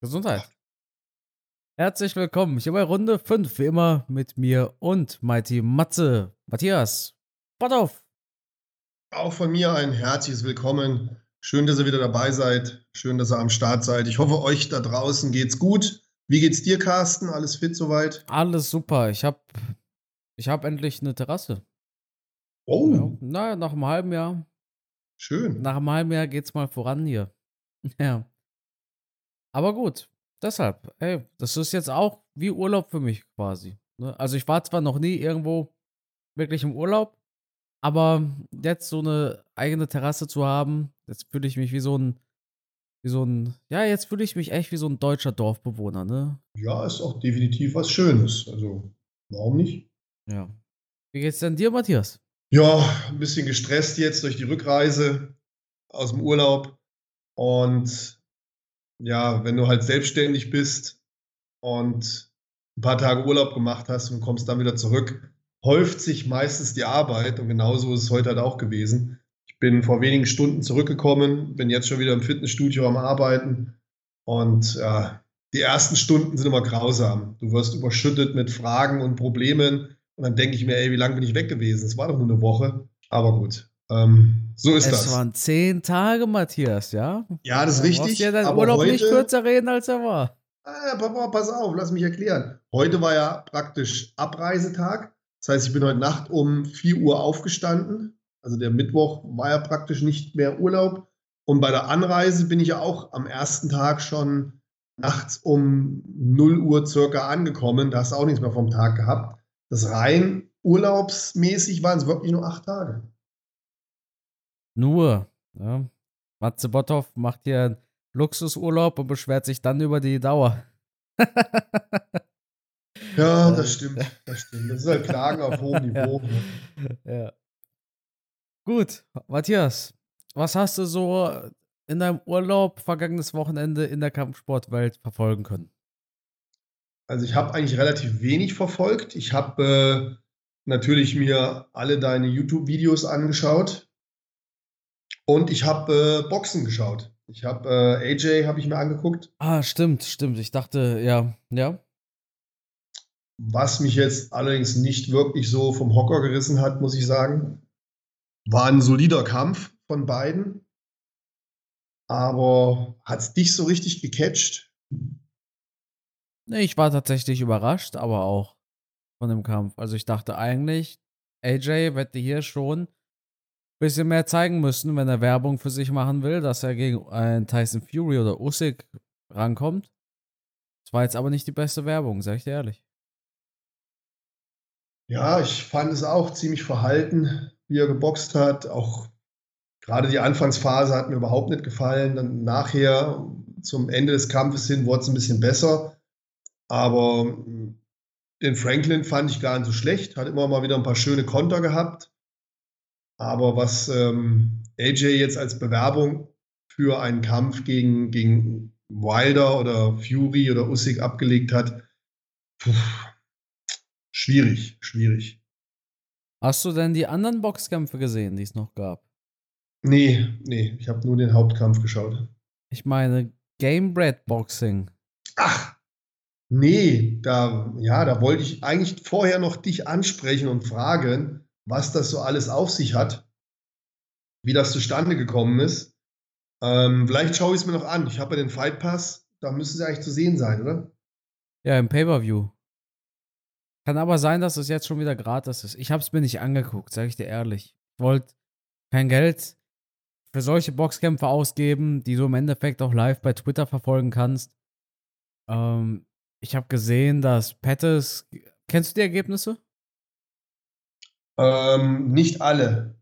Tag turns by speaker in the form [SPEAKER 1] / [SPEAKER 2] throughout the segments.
[SPEAKER 1] Gesundheit. Herzlich willkommen hier bei Runde 5, wie immer mit mir und Mighty Matze. Matthias, Bot auf!
[SPEAKER 2] Auch von mir ein herzliches Willkommen. Schön, dass ihr wieder dabei seid. Schön, dass ihr am Start seid. Ich hoffe, euch da draußen geht's gut. Wie geht's dir, Carsten? Alles fit soweit?
[SPEAKER 1] Alles super. Ich hab, ich hab endlich eine Terrasse.
[SPEAKER 2] Oh.
[SPEAKER 1] Ja, naja, nach einem halben Jahr.
[SPEAKER 2] Schön.
[SPEAKER 1] Nach einem halben Jahr geht's mal voran hier. Ja. Aber gut, deshalb, ey, das ist jetzt auch wie Urlaub für mich quasi. Ne? Also ich war zwar noch nie irgendwo wirklich im Urlaub, aber jetzt so eine eigene Terrasse zu haben, jetzt fühle ich mich wie so ein, wie so ein, ja, jetzt fühle ich mich echt wie so ein deutscher Dorfbewohner, ne?
[SPEAKER 2] Ja, ist auch definitiv was Schönes. Also, warum nicht?
[SPEAKER 1] Ja. Wie geht's denn dir, Matthias?
[SPEAKER 2] Ja, ein bisschen gestresst jetzt durch die Rückreise aus dem Urlaub. Und ja, wenn du halt selbstständig bist und ein paar Tage Urlaub gemacht hast und kommst dann wieder zurück, häuft sich meistens die Arbeit. Und genauso ist es heute halt auch gewesen. Ich bin vor wenigen Stunden zurückgekommen, bin jetzt schon wieder im Fitnessstudio am Arbeiten. Und ja, die ersten Stunden sind immer grausam. Du wirst überschüttet mit Fragen und Problemen. Und dann denke ich mir, ey, wie lange bin ich weg gewesen? Es war doch nur eine Woche. Aber gut. Ähm, so ist
[SPEAKER 1] es
[SPEAKER 2] das.
[SPEAKER 1] Es waren zehn Tage, Matthias, ja?
[SPEAKER 2] Ja, das ist
[SPEAKER 1] Du
[SPEAKER 2] richtig.
[SPEAKER 1] musst ja deinen
[SPEAKER 2] aber
[SPEAKER 1] Urlaub
[SPEAKER 2] heute,
[SPEAKER 1] nicht kürzer reden, als er war.
[SPEAKER 2] Ah, Papa, pass auf, lass mich erklären. Heute war ja praktisch Abreisetag. Das heißt, ich bin heute Nacht um 4 Uhr aufgestanden. Also der Mittwoch war ja praktisch nicht mehr Urlaub. Und bei der Anreise bin ich ja auch am ersten Tag schon nachts um 0 Uhr circa angekommen. Da hast du auch nichts mehr vom Tag gehabt. Das rein urlaubsmäßig waren es wirklich nur acht Tage.
[SPEAKER 1] Nur, ja. Matze Botthoff macht hier einen Luxusurlaub und beschwert sich dann über die Dauer.
[SPEAKER 2] Ja, das stimmt. Das stimmt. Das ist halt Klagen auf hohem Niveau.
[SPEAKER 1] ja. Gut, Matthias, was hast du so in deinem Urlaub vergangenes Wochenende in der Kampfsportwelt verfolgen können?
[SPEAKER 2] Also ich habe eigentlich relativ wenig verfolgt. Ich habe äh, natürlich mir alle deine YouTube-Videos angeschaut und ich habe äh, Boxen geschaut. Ich habe äh, AJ habe ich mir angeguckt.
[SPEAKER 1] Ah, stimmt, stimmt. Ich dachte, ja, ja.
[SPEAKER 2] Was mich jetzt allerdings nicht wirklich so vom Hocker gerissen hat, muss ich sagen. War ein solider Kampf von beiden. Aber hat es dich so richtig gecatcht?
[SPEAKER 1] Nee, ich war tatsächlich überrascht, aber auch von dem Kampf. Also ich dachte eigentlich, AJ hätte hier schon bisschen mehr zeigen müssen, wenn er Werbung für sich machen will, dass er gegen einen Tyson Fury oder Usyk rankommt. Das war jetzt aber nicht die beste Werbung, sag ich dir ehrlich.
[SPEAKER 2] Ja, ich fand es auch ziemlich verhalten, wie er geboxt hat. Auch gerade die Anfangsphase hat mir überhaupt nicht gefallen. Dann nachher zum Ende des Kampfes hin wurde es ein bisschen besser. Aber mm, den Franklin fand ich gar nicht so schlecht. Hat immer mal wieder ein paar schöne Konter gehabt. Aber was ähm, AJ jetzt als Bewerbung für einen Kampf gegen, gegen Wilder oder Fury oder Usyk abgelegt hat, puh, schwierig, schwierig.
[SPEAKER 1] Hast du denn die anderen Boxkämpfe gesehen, die es noch gab?
[SPEAKER 2] Nee, nee, ich habe nur den Hauptkampf geschaut.
[SPEAKER 1] Ich meine, Gamebred Boxing.
[SPEAKER 2] Ach, nee, da, ja, da wollte ich eigentlich vorher noch dich ansprechen und fragen, was das so alles auf sich hat, wie das zustande gekommen ist. Ähm, vielleicht schaue ich es mir noch an. Ich habe ja den Fight Pass, da müsste es eigentlich zu sehen sein, oder?
[SPEAKER 1] Ja, im Pay-Per-View. Kann aber sein, dass es jetzt schon wieder gratis ist. Ich habe es mir nicht angeguckt, sage ich dir ehrlich. Ich wollte kein Geld für solche Boxkämpfe ausgeben, die du im Endeffekt auch live bei Twitter verfolgen kannst. Ähm, ich habe gesehen, dass Pettis. Kennst du die Ergebnisse?
[SPEAKER 2] Ähm, nicht alle.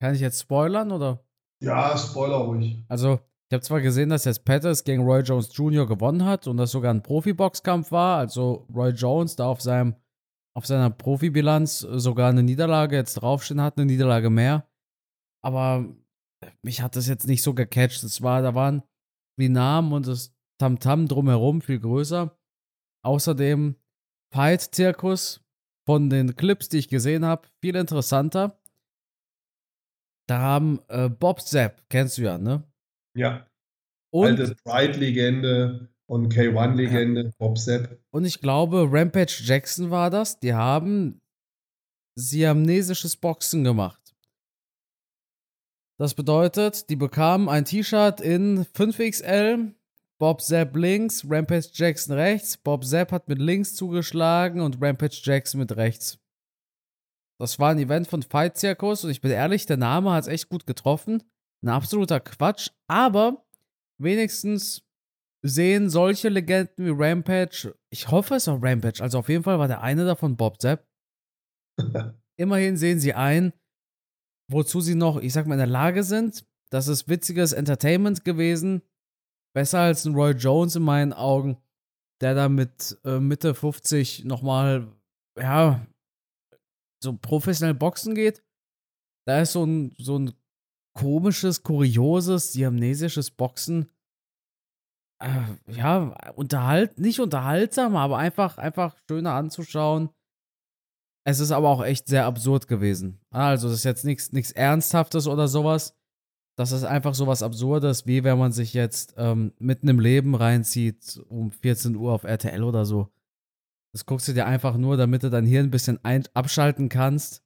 [SPEAKER 1] Kann ich jetzt spoilern oder?
[SPEAKER 2] Ja, Spoiler ruhig.
[SPEAKER 1] Also, ich habe zwar gesehen, dass jetzt Pettis gegen Roy Jones Jr. gewonnen hat und das sogar ein Profi-Boxkampf war. Also Roy Jones da auf seinem auf seiner Profibilanz sogar eine Niederlage jetzt draufstehen hat, eine Niederlage mehr. Aber mich hat das jetzt nicht so gecatcht. Es war, da waren die Namen und das Tamtam drumherum viel größer. Außerdem Fight-Zirkus von den Clips, die ich gesehen habe, viel interessanter. Da haben äh, Bob Zapp, kennst du ja, ne?
[SPEAKER 2] Ja. alte Pride-Legende und K1-Legende, ja. Bob Sepp.
[SPEAKER 1] Und ich glaube, Rampage Jackson war das. Die haben siamnesisches Boxen gemacht. Das bedeutet, die bekamen ein T-Shirt in 5XL, Bob Zapp links, Rampage Jackson rechts. Bob Zapp hat mit links zugeschlagen und Rampage Jackson mit rechts. Das war ein Event von Fight Circus und ich bin ehrlich, der Name hat es echt gut getroffen. Ein absoluter Quatsch, aber wenigstens sehen solche Legenden wie Rampage, ich hoffe es war Rampage, also auf jeden Fall war der eine davon Bob Zapp. Immerhin sehen sie ein, wozu sie noch, ich sag mal, in der Lage sind. Das ist witziges Entertainment gewesen. Besser als ein Roy Jones in meinen Augen, der da mit äh, Mitte 50 nochmal, ja, so professionell boxen geht. Da ist so ein, so ein komisches, kurioses, siamnesisches Boxen. Äh, ja, unterhalt, nicht unterhaltsam, aber einfach, einfach schöner anzuschauen. Es ist aber auch echt sehr absurd gewesen. Also, das ist jetzt nichts Ernsthaftes oder sowas. Das ist einfach sowas Absurdes, wie wenn man sich jetzt ähm, mitten im Leben reinzieht um 14 Uhr auf RTL oder so. Das guckst du dir einfach nur, damit du dein Hirn ein bisschen abschalten kannst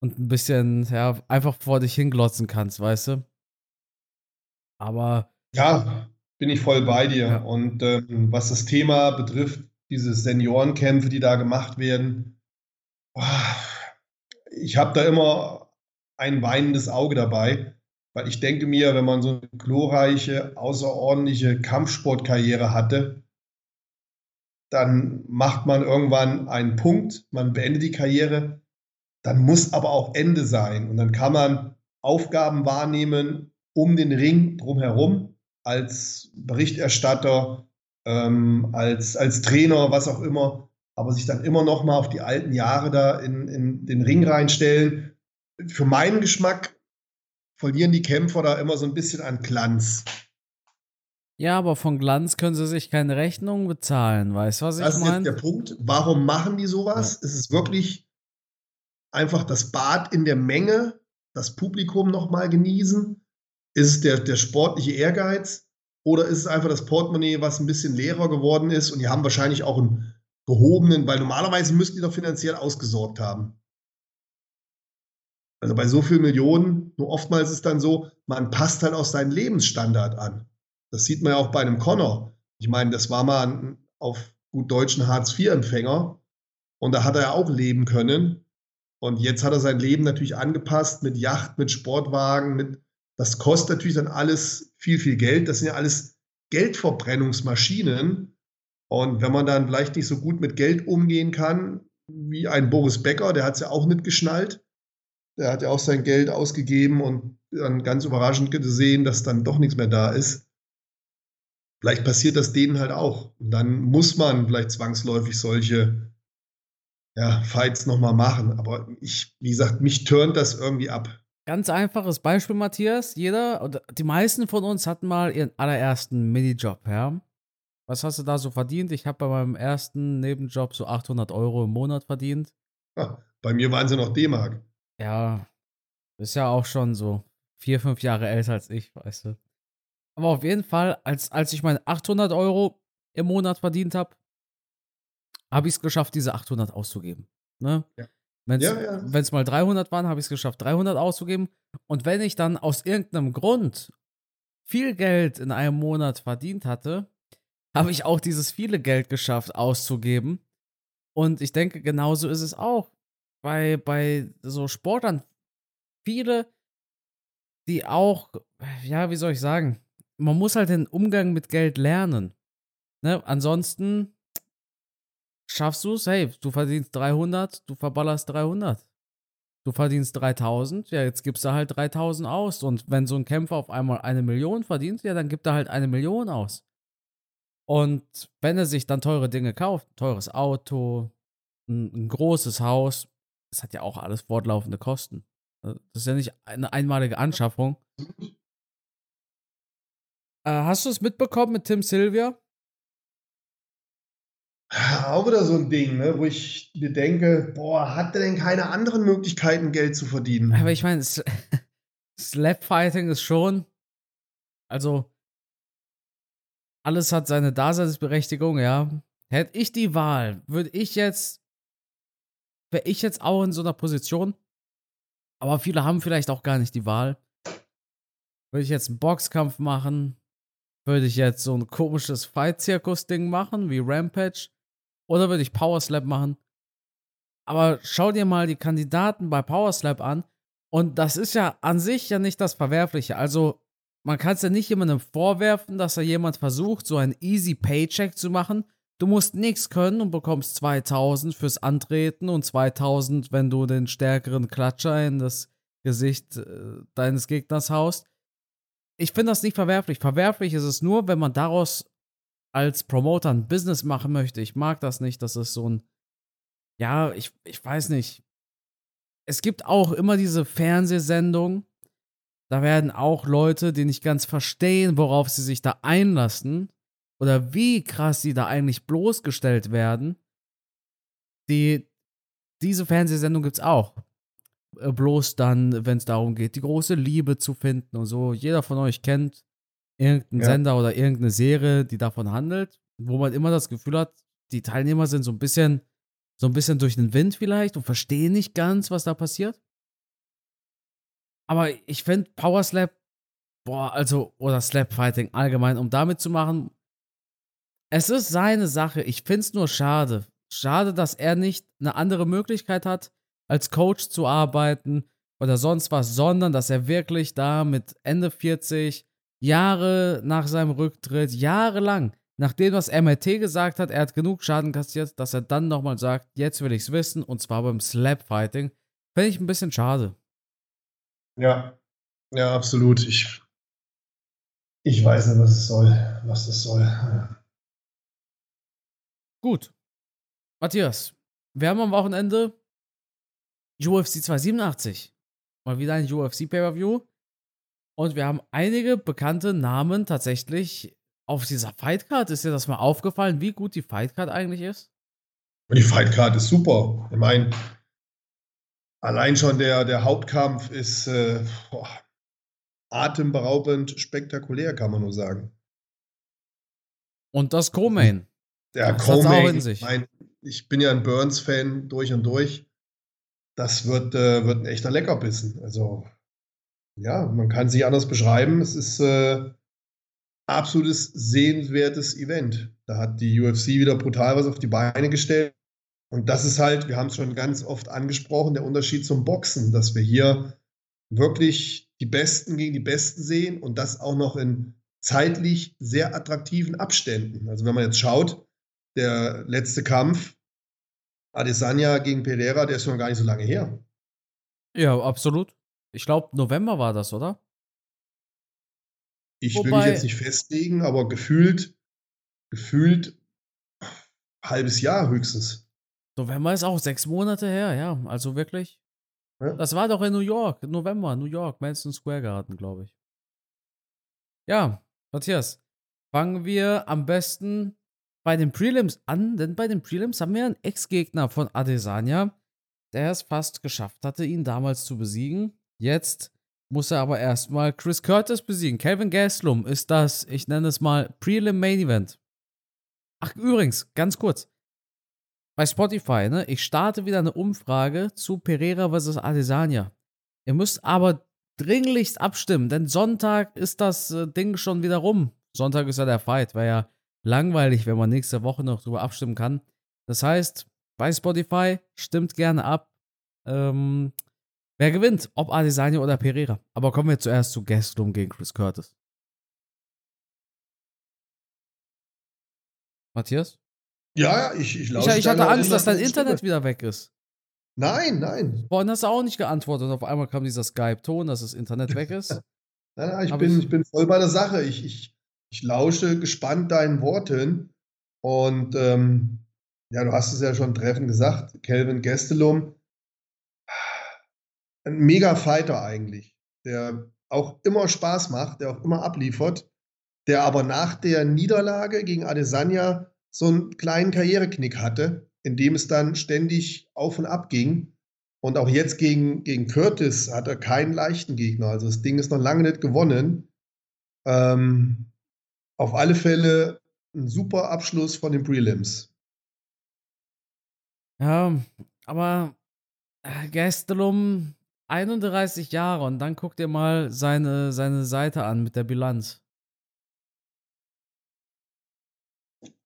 [SPEAKER 1] und ein bisschen, ja, einfach vor dich hinglotzen kannst, weißt du? Aber.
[SPEAKER 2] Ja, bin ich voll bei dir. Ja. Und ähm, was das Thema betrifft, diese Seniorenkämpfe, die da gemacht werden, ich habe da immer ein weinendes Auge dabei, weil ich denke mir, wenn man so eine glorreiche, außerordentliche Kampfsportkarriere hatte, dann macht man irgendwann einen Punkt, man beendet die Karriere, dann muss aber auch Ende sein und dann kann man Aufgaben wahrnehmen um den Ring drumherum als Berichterstatter, ähm, als, als Trainer, was auch immer aber sich dann immer noch mal auf die alten Jahre da in, in den Ring reinstellen. Für meinen Geschmack verlieren die Kämpfer da immer so ein bisschen an Glanz.
[SPEAKER 1] Ja, aber von Glanz können sie sich keine Rechnung bezahlen, weißt du, was ich meine? Das ist jetzt
[SPEAKER 2] der Punkt. Warum machen die sowas? Ja. Ist es wirklich einfach das Bad in der Menge, das Publikum noch mal genießen? Ist es der, der sportliche Ehrgeiz? Oder ist es einfach das Portemonnaie, was ein bisschen leerer geworden ist? Und die haben wahrscheinlich auch ein gehobenen, weil normalerweise müssten die doch finanziell ausgesorgt haben. Also bei so vielen Millionen, nur oftmals ist es dann so, man passt halt auch seinen Lebensstandard an. Das sieht man ja auch bei einem Connor. Ich meine, das war mal ein, auf gut deutschen Hartz-IV-Empfänger und da hat er ja auch leben können. Und jetzt hat er sein Leben natürlich angepasst mit Yacht, mit Sportwagen, mit, das kostet natürlich dann alles viel, viel Geld. Das sind ja alles Geldverbrennungsmaschinen. Und wenn man dann vielleicht nicht so gut mit Geld umgehen kann, wie ein Boris Becker, der hat es ja auch nicht geschnallt. Der hat ja auch sein Geld ausgegeben und dann ganz überraschend gesehen, dass dann doch nichts mehr da ist. Vielleicht passiert das denen halt auch. Und dann muss man vielleicht zwangsläufig solche ja, Fights nochmal machen. Aber ich, wie gesagt, mich turnt das irgendwie ab.
[SPEAKER 1] Ganz einfaches Beispiel, Matthias. Jeder, oder die meisten von uns hatten mal ihren allerersten Minijob, ja. Was hast du da so verdient? Ich habe bei meinem ersten Nebenjob so 800 Euro im Monat verdient.
[SPEAKER 2] Ja, bei mir waren sie noch D-Mark.
[SPEAKER 1] Ja, ist ja auch schon so vier, fünf Jahre älter als ich, weißt du. Aber auf jeden Fall, als, als ich meine 800 Euro im Monat verdient habe, habe ich es geschafft, diese 800 auszugeben. Ne? Ja. Wenn es ja, ja. mal 300 waren, habe ich es geschafft, 300 auszugeben. Und wenn ich dann aus irgendeinem Grund viel Geld in einem Monat verdient hatte, habe ich auch dieses viele Geld geschafft auszugeben. Und ich denke, genauso ist es auch bei, bei so Sportlern. Viele, die auch, ja, wie soll ich sagen, man muss halt den Umgang mit Geld lernen. Ne? Ansonsten schaffst du es, hey, du verdienst 300, du verballerst 300. Du verdienst 3000, ja, jetzt gibst du halt 3000 aus. Und wenn so ein Kämpfer auf einmal eine Million verdient, ja, dann gibt er halt eine Million aus. Und wenn er sich dann teure Dinge kauft, teures Auto, ein, ein großes Haus, das hat ja auch alles fortlaufende Kosten. Äh, das ist ja nicht eine einmalige Anschaffung. Äh, hast du es mitbekommen mit Tim Sylvia?
[SPEAKER 2] Auch wieder so ein Ding, ne, wo ich mir denke, boah, hat der denn keine anderen Möglichkeiten, Geld zu verdienen?
[SPEAKER 1] Aber ich meine, Slapfighting ist schon, also alles hat seine Daseinsberechtigung, ja. Hätte ich die Wahl, würde ich jetzt, wäre ich jetzt auch in so einer Position, aber viele haben vielleicht auch gar nicht die Wahl. Würde ich jetzt einen Boxkampf machen? Würde ich jetzt so ein komisches Fight-Zirkus-Ding machen, wie Rampage? Oder würde ich Power Slap machen? Aber schau dir mal die Kandidaten bei Power Slap an. Und das ist ja an sich ja nicht das Verwerfliche. Also, man kann es ja nicht jemandem vorwerfen, dass er jemand versucht, so einen easy Paycheck zu machen. Du musst nichts können und bekommst 2000 fürs Antreten und 2000, wenn du den stärkeren Klatscher in das Gesicht äh, deines Gegners haust. Ich finde das nicht verwerflich. Verwerflich ist es nur, wenn man daraus als Promoter ein Business machen möchte. Ich mag das nicht. Das ist so ein, ja, ich, ich weiß nicht. Es gibt auch immer diese Fernsehsendung. Da werden auch Leute, die nicht ganz verstehen, worauf sie sich da einlassen oder wie krass sie da eigentlich bloßgestellt werden. Die, diese Fernsehsendung gibt es auch. Äh, bloß dann, wenn es darum geht, die große Liebe zu finden und so. Jeder von euch kennt irgendeinen ja. Sender oder irgendeine Serie, die davon handelt, wo man immer das Gefühl hat, die Teilnehmer sind so ein bisschen, so ein bisschen durch den Wind vielleicht und verstehen nicht ganz, was da passiert. Aber ich finde Power Slap, boah, also, oder Slap Fighting allgemein, um damit zu machen, es ist seine Sache. Ich finde es nur schade. Schade, dass er nicht eine andere Möglichkeit hat, als Coach zu arbeiten oder sonst was, sondern dass er wirklich da mit Ende 40 Jahre nach seinem Rücktritt, jahrelang, nachdem was MRT gesagt hat, er hat genug Schaden kassiert, dass er dann nochmal sagt, jetzt will ich es wissen, und zwar beim Slap-Fighting. Finde ich ein bisschen schade.
[SPEAKER 2] Ja, ja, absolut. Ich, ich weiß nicht, was es soll, was das soll.
[SPEAKER 1] Gut. Matthias, wir haben am Wochenende UFC 287. Mal wieder ein UFC Pay-Per-View. Und wir haben einige bekannte Namen tatsächlich auf dieser Fightcard. Ist dir das mal aufgefallen, wie gut die Fightcard eigentlich ist?
[SPEAKER 2] Die Fightcard ist super. Ich meine, allein schon der, der Hauptkampf ist äh, boah, atemberaubend spektakulär, kann man nur sagen.
[SPEAKER 1] Und das Co-Main.
[SPEAKER 2] Der Co-Main. Ich, mein, ich bin ja ein Burns-Fan durch und durch das wird, äh, wird ein echter Leckerbissen. Also, ja, man kann sich anders beschreiben. Es ist äh, absolutes sehenswertes Event. Da hat die UFC wieder brutal was auf die Beine gestellt. Und das ist halt, wir haben es schon ganz oft angesprochen, der Unterschied zum Boxen, dass wir hier wirklich die Besten gegen die Besten sehen und das auch noch in zeitlich sehr attraktiven Abständen. Also wenn man jetzt schaut, der letzte Kampf Adesanya gegen Pereira, der ist schon gar nicht so lange her.
[SPEAKER 1] Ja, absolut. Ich glaube, November war das, oder?
[SPEAKER 2] Ich Wobei, will mich jetzt nicht festlegen, aber gefühlt, gefühlt halbes Jahr höchstens.
[SPEAKER 1] November ist auch sechs Monate her, ja. Also wirklich. Ja. Das war doch in New York, November, New York, Madison Square Garden, glaube ich. Ja, Matthias, fangen wir am besten bei den Prelims an, denn bei den Prelims haben wir einen Ex-Gegner von Adesanya, der es fast geschafft hatte, ihn damals zu besiegen. Jetzt muss er aber erstmal Chris Curtis besiegen. Calvin Gastelum ist das, ich nenne es mal, Prelim Main Event. Ach, übrigens, ganz kurz. Bei Spotify, ne, ich starte wieder eine Umfrage zu Pereira vs. Adesanya. Ihr müsst aber dringlichst abstimmen, denn Sonntag ist das äh, Ding schon wieder rum. Sonntag ist ja der Fight, weil ja langweilig, wenn man nächste Woche noch drüber abstimmen kann. Das heißt, bei Spotify stimmt gerne ab, ähm, wer gewinnt, ob Adesanya oder Pereira. Aber kommen wir zuerst zu Gastelum gegen Chris Curtis. Matthias?
[SPEAKER 2] Ja, ich, ich
[SPEAKER 1] Ich, ich hatte Angst, dass dein Internet Stimme. wieder weg ist.
[SPEAKER 2] Nein, nein.
[SPEAKER 1] Vorhin hast du auch nicht geantwortet und auf einmal kam dieser Skype-Ton, dass das Internet weg ist.
[SPEAKER 2] nein, nein, ich bin, ich bin voll bei der Sache. Ich, ich, ich lausche gespannt deinen Worten. Und ähm, ja, du hast es ja schon treffend gesagt, Kelvin Gestelum, ein mega Fighter eigentlich, der auch immer Spaß macht, der auch immer abliefert, der aber nach der Niederlage gegen Adesanya so einen kleinen Karriereknick hatte, in dem es dann ständig auf und ab ging. Und auch jetzt gegen, gegen Curtis hat er keinen leichten Gegner. Also das Ding ist noch lange nicht gewonnen. Ähm, auf alle Fälle ein super Abschluss von den Prelims.
[SPEAKER 1] Ja, aber äh, Gastelum 31 Jahre und dann guck dir mal seine, seine Seite an mit der Bilanz.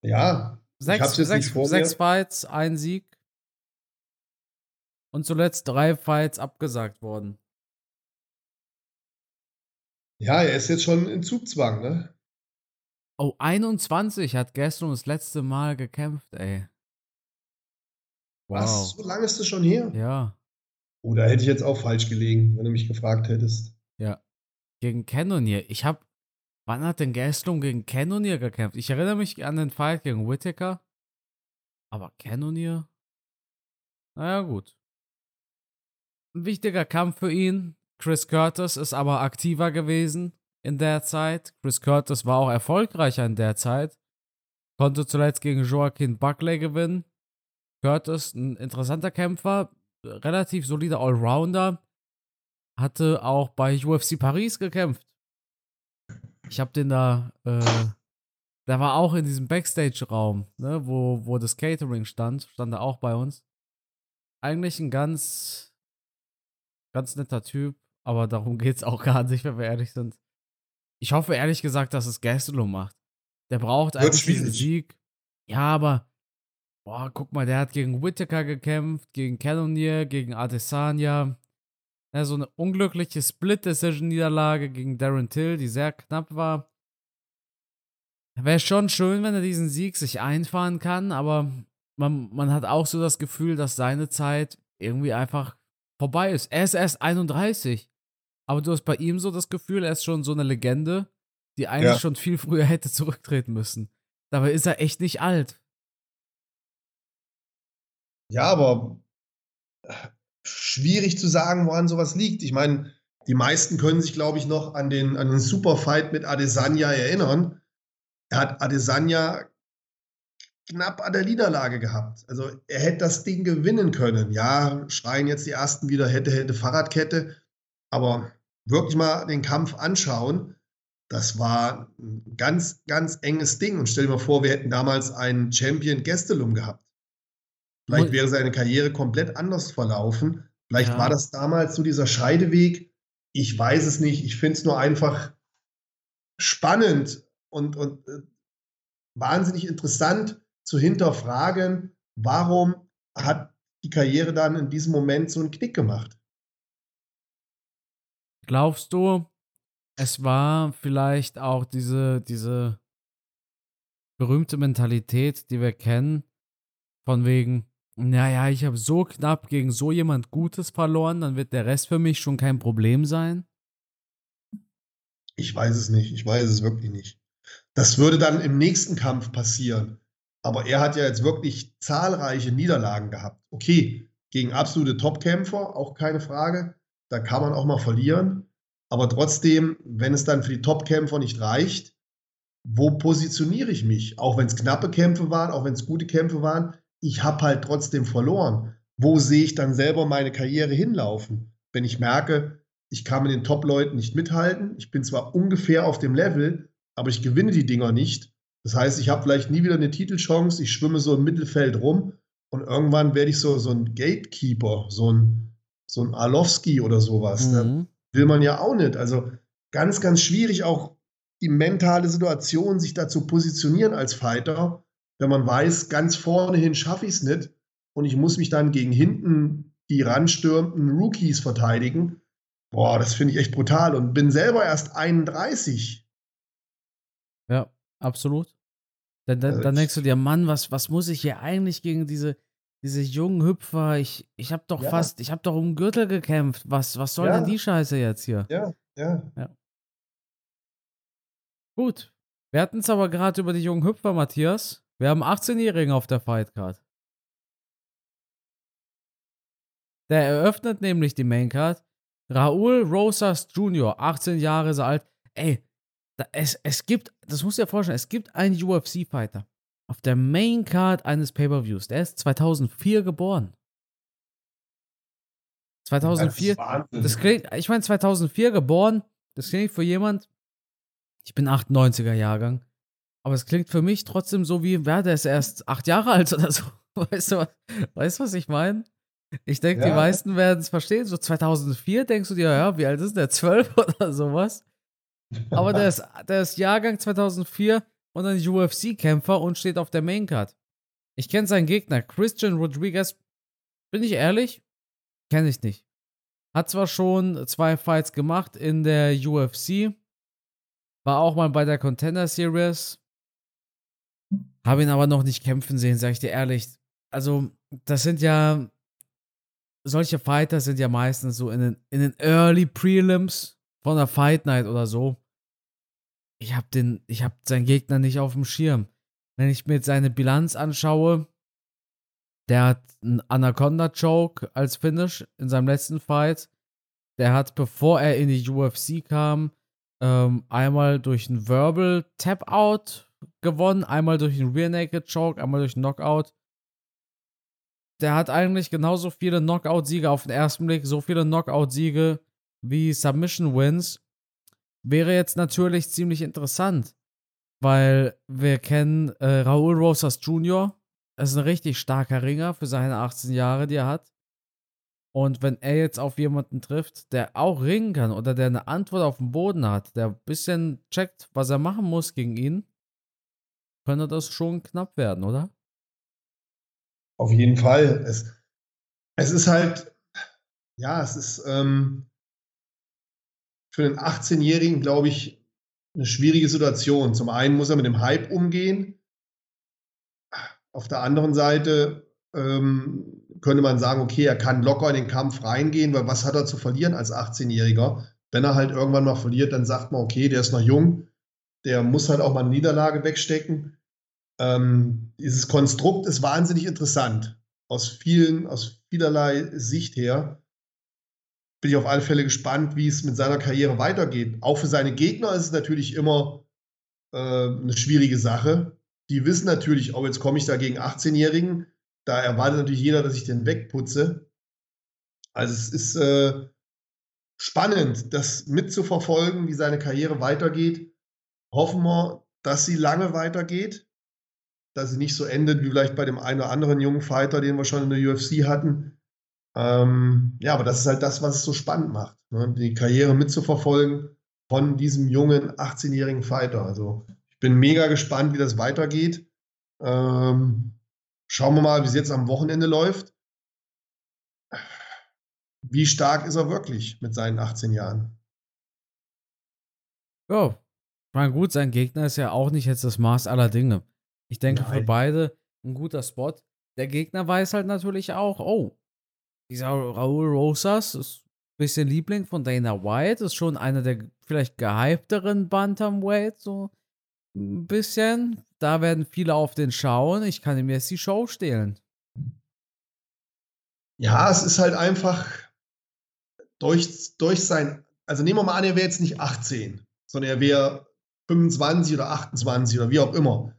[SPEAKER 2] Ja,
[SPEAKER 1] sechs, sechs, sechs Fights, ein Sieg. Und zuletzt drei Fights abgesagt worden.
[SPEAKER 2] Ja, er ist jetzt schon in Zugzwang, ne?
[SPEAKER 1] Oh, 21 hat Gaston das letzte Mal gekämpft, ey.
[SPEAKER 2] Wow. Was? So lange ist das schon her?
[SPEAKER 1] Ja.
[SPEAKER 2] Oder oh, hätte ich jetzt auch falsch gelegen, wenn du mich gefragt hättest.
[SPEAKER 1] Ja. Gegen Cannonier. Ich hab. Wann hat denn Gaston gegen Cannonier gekämpft? Ich erinnere mich an den Fight gegen Whittaker. Aber Cannonier? Naja, gut. Ein wichtiger Kampf für ihn. Chris Curtis ist aber aktiver gewesen in der Zeit. Chris Curtis war auch erfolgreicher in der Zeit. Konnte zuletzt gegen Joaquin Buckley gewinnen. Curtis, ein interessanter Kämpfer, relativ solider Allrounder. Hatte auch bei UFC Paris gekämpft. Ich hab den da, äh, der war auch in diesem Backstage-Raum, ne, wo, wo das Catering stand, stand er auch bei uns. Eigentlich ein ganz, ganz netter Typ, aber darum geht's auch gar nicht, wenn wir ehrlich sind. Ich hoffe ehrlich gesagt, dass es Gastelum macht. Der braucht eigentlich diesen Sieg. Ja, aber boah, guck mal, der hat gegen Whittaker gekämpft, gegen Cannonier, gegen Adesanya. Ja, so eine unglückliche Split-Decision-Niederlage gegen Darren Till, die sehr knapp war. Wäre schon schön, wenn er diesen Sieg sich einfahren kann, aber man, man hat auch so das Gefühl, dass seine Zeit irgendwie einfach vorbei ist. Er ist erst 31. Aber du hast bei ihm so das Gefühl, er ist schon so eine Legende, die eigentlich ja. schon viel früher hätte zurücktreten müssen. Dabei ist er echt nicht alt.
[SPEAKER 2] Ja, aber äh, schwierig zu sagen, woran sowas liegt. Ich meine, die meisten können sich, glaube ich, noch an den, an den Superfight mit Adesanya erinnern. Er hat Adesanya knapp an der Niederlage gehabt. Also er hätte das Ding gewinnen können. Ja, schreien jetzt die ersten wieder, hätte, hätte Fahrradkette. Aber wirklich mal den Kampf anschauen, das war ein ganz, ganz enges Ding. Und stell dir mal vor, wir hätten damals einen Champion Gestelum gehabt. Vielleicht wäre seine Karriere komplett anders verlaufen. Vielleicht ja. war das damals so dieser Scheideweg. Ich weiß es nicht. Ich finde es nur einfach spannend und, und äh, wahnsinnig interessant zu hinterfragen, warum hat die Karriere dann in diesem Moment so einen Knick gemacht.
[SPEAKER 1] Glaubst du, es war vielleicht auch diese, diese berühmte Mentalität, die wir kennen, von wegen, naja, ich habe so knapp gegen so jemand Gutes verloren, dann wird der Rest für mich schon kein Problem sein?
[SPEAKER 2] Ich weiß es nicht, ich weiß es wirklich nicht. Das würde dann im nächsten Kampf passieren. Aber er hat ja jetzt wirklich zahlreiche Niederlagen gehabt. Okay, gegen absolute Topkämpfer, auch keine Frage da kann man auch mal verlieren. Aber trotzdem, wenn es dann für die Top-Kämpfer nicht reicht, wo positioniere ich mich? Auch wenn es knappe Kämpfe waren, auch wenn es gute Kämpfe waren, ich habe halt trotzdem verloren. Wo sehe ich dann selber meine Karriere hinlaufen? Wenn ich merke, ich kann mit den Top-Leuten nicht mithalten, ich bin zwar ungefähr auf dem Level, aber ich gewinne die Dinger nicht. Das heißt, ich habe vielleicht nie wieder eine Titelchance, ich schwimme so im Mittelfeld rum und irgendwann werde ich so, so ein Gatekeeper, so ein, so ein Arlovski oder sowas. Ne? Mhm. Ne? Will man ja auch nicht. Also ganz, ganz schwierig auch die mentale Situation, sich da zu positionieren als Fighter, wenn man weiß, ganz vorne hin schaffe ich es nicht und ich muss mich dann gegen hinten die ranstürmenden Rookies verteidigen. Boah, das finde ich echt brutal und bin selber erst 31.
[SPEAKER 1] Ja, absolut. Dann, dann, also dann denkst du dir, Mann, was, was muss ich hier eigentlich gegen diese, diese jungen Hüpfer, ich, ich habe doch ja. fast, ich habe doch um Gürtel gekämpft. Was, was soll ja. denn die Scheiße jetzt hier?
[SPEAKER 2] Ja, ja. ja.
[SPEAKER 1] Gut. Wir hatten es aber gerade über die jungen Hüpfer, Matthias. Wir haben 18-Jährigen auf der Fightcard. Der eröffnet nämlich die Maincard. Raul Rosas Jr., 18 Jahre alt. Ey, da, es, es gibt, das musst du dir vorstellen, es gibt einen UFC-Fighter auf der Main Card eines Pay-per-Views. Der ist 2004 geboren. 2004. Das, das klingt, ich meine 2004 geboren. Das klingt für jemand. Ich bin 98er Jahrgang. Aber es klingt für mich trotzdem so wie, wer der ist erst acht Jahre alt oder so. Weißt du, weißt, was ich meine? Ich denke, ja. die meisten werden es verstehen. So 2004 denkst du dir, ja, wie alt ist der? Zwölf oder sowas? Aber der ist, der ist Jahrgang 2004 und ein UFC-Kämpfer und steht auf der Maincard. Ich kenne seinen Gegner, Christian Rodriguez. Bin ich ehrlich? Kenne ich nicht. Hat zwar schon zwei Fights gemacht in der UFC, war auch mal bei der Contender Series, habe ihn aber noch nicht kämpfen sehen, sag ich dir ehrlich. Also, das sind ja, solche Fighter sind ja meistens so in den, in den Early Prelims von der Fight Night oder so. Ich habe den, ich habe seinen Gegner nicht auf dem Schirm. Wenn ich mir jetzt seine Bilanz anschaue, der hat einen Anaconda Choke als Finish in seinem letzten Fight. Der hat, bevor er in die UFC kam, ähm, einmal durch einen Verbal Tap Out gewonnen, einmal durch einen Rear Naked Choke, einmal durch einen Knockout. Der hat eigentlich genauso viele Knockout-Siege auf den ersten Blick, so viele Knockout-Siege wie Submission-Wins. Wäre jetzt natürlich ziemlich interessant, weil wir kennen äh, Raul Rosas Jr., er ist ein richtig starker Ringer für seine 18 Jahre, die er hat. Und wenn er jetzt auf jemanden trifft, der auch ringen kann oder der eine Antwort auf dem Boden hat, der ein bisschen checkt, was er machen muss gegen ihn, könnte das schon knapp werden, oder?
[SPEAKER 2] Auf jeden Fall. Es, es ist halt, ja, es ist ähm, für einen 18-Jährigen, glaube ich, eine schwierige Situation. Zum einen muss er mit dem Hype umgehen. Auf der anderen Seite ähm, könnte man sagen, okay, er kann locker in den Kampf reingehen, weil was hat er zu verlieren als 18-Jähriger? Wenn er halt irgendwann mal verliert, dann sagt man, okay, der ist noch jung, der muss halt auch mal eine Niederlage wegstecken. Ähm, dieses Konstrukt ist wahnsinnig interessant. Aus vielen, aus vielerlei Sicht her. Bin ich auf alle Fälle gespannt, wie es mit seiner Karriere weitergeht. Auch für seine Gegner ist es natürlich immer äh, eine schwierige Sache. Die wissen natürlich, oh, jetzt komme ich da gegen 18-Jährigen da erwartet natürlich jeder, dass ich den wegputze. Also es ist äh, spannend, das mitzuverfolgen, wie seine Karriere weitergeht. Hoffen wir, dass sie lange weitergeht, dass sie nicht so endet wie vielleicht bei dem einen oder anderen jungen Fighter, den wir schon in der UFC hatten. Ähm, ja, aber das ist halt das, was es so spannend macht, ne? die Karriere mitzuverfolgen von diesem jungen 18-jährigen Fighter. Also ich bin mega gespannt, wie das weitergeht. Ähm, Schauen wir mal, wie es jetzt am Wochenende läuft. Wie stark ist er wirklich mit seinen 18 Jahren?
[SPEAKER 1] Ja, ich meine, gut, sein Gegner ist ja auch nicht jetzt das Maß aller Dinge. Ich denke, Nein. für beide ein guter Spot. Der Gegner weiß halt natürlich auch, oh, dieser Raul Rosas ist ein bisschen Liebling von Dana White, ist schon einer der vielleicht gehypteren Bantamweight, so ein bisschen. Da werden viele auf den schauen. Ich kann ihm jetzt die Show stehlen.
[SPEAKER 2] Ja, es ist halt einfach durch, durch sein. Also nehmen wir mal an, er wäre jetzt nicht 18, sondern er wäre 25 oder 28 oder wie auch immer.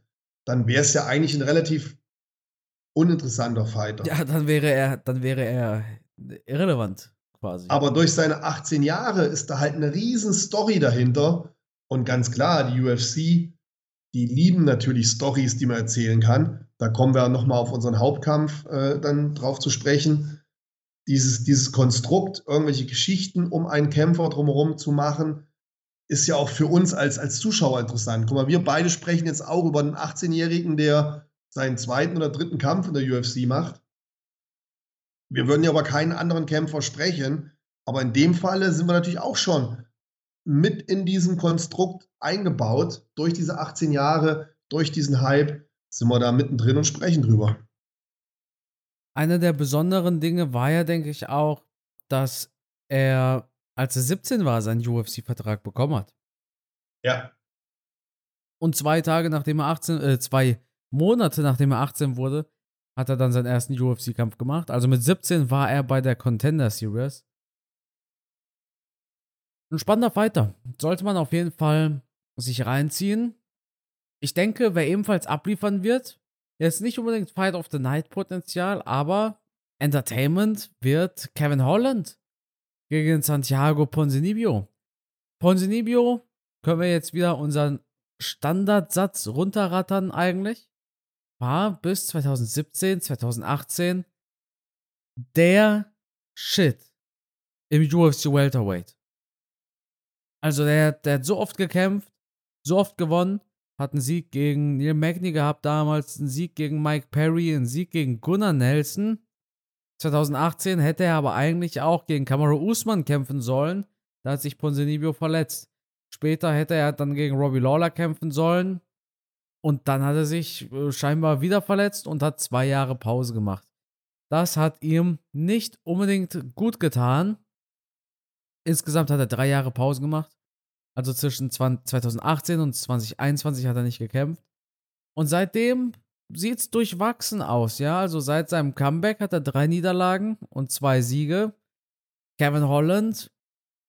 [SPEAKER 2] Dann wäre es ja eigentlich ein relativ uninteressanter Fighter.
[SPEAKER 1] Ja, dann wäre er, dann wäre er irrelevant quasi.
[SPEAKER 2] Aber durch seine 18 Jahre ist da halt eine riesen Story dahinter. Und ganz klar, die UFC die lieben natürlich Stories, die man erzählen kann. Da kommen wir nochmal auf unseren Hauptkampf äh, dann drauf zu sprechen. Dieses, dieses Konstrukt, irgendwelche Geschichten um einen Kämpfer drumherum zu machen, ist ja auch für uns als, als Zuschauer interessant. Guck mal, wir beide sprechen jetzt auch über einen 18-Jährigen, der seinen zweiten oder dritten Kampf in der UFC macht. Wir würden ja aber keinen anderen Kämpfer sprechen. Aber in dem Falle sind wir natürlich auch schon mit in diesem Konstrukt eingebaut. Durch diese 18 Jahre, durch diesen Hype sind wir da mittendrin und sprechen drüber.
[SPEAKER 1] Eine der besonderen Dinge war ja, denke ich, auch, dass er, als er 17 war, seinen UFC-Vertrag bekommen hat.
[SPEAKER 2] Ja.
[SPEAKER 1] Und zwei Tage nachdem er 18, äh, zwei Monate nachdem er 18 wurde, hat er dann seinen ersten UFC-Kampf gemacht. Also mit 17 war er bei der Contender Series. Ein spannender Fighter. Sollte man auf jeden Fall sich reinziehen. Ich denke, wer ebenfalls abliefern wird, jetzt nicht unbedingt Fight of the Night Potenzial, aber Entertainment wird Kevin Holland gegen Santiago Ponzinibbio. Ponzinibbio können wir jetzt wieder unseren Standardsatz runterrattern eigentlich, war bis 2017, 2018 der Shit im UFC Welterweight. Also der, der hat so oft gekämpft, so oft gewonnen, hat einen Sieg gegen Neil Magny gehabt damals, einen Sieg gegen Mike Perry, einen Sieg gegen Gunnar Nelson. 2018 hätte er aber eigentlich auch gegen Kamaru Usman kämpfen sollen. Da hat sich Ponzinibbio verletzt. Später hätte er dann gegen Robbie Lawler kämpfen sollen. Und dann hat er sich äh, scheinbar wieder verletzt und hat zwei Jahre Pause gemacht. Das hat ihm nicht unbedingt gut getan. Insgesamt hat er drei Jahre Pause gemacht. Also zwischen 2018 und 2021 hat er nicht gekämpft. Und seitdem sieht es durchwachsen aus, ja. Also seit seinem Comeback hat er drei Niederlagen und zwei Siege. Kevin Holland,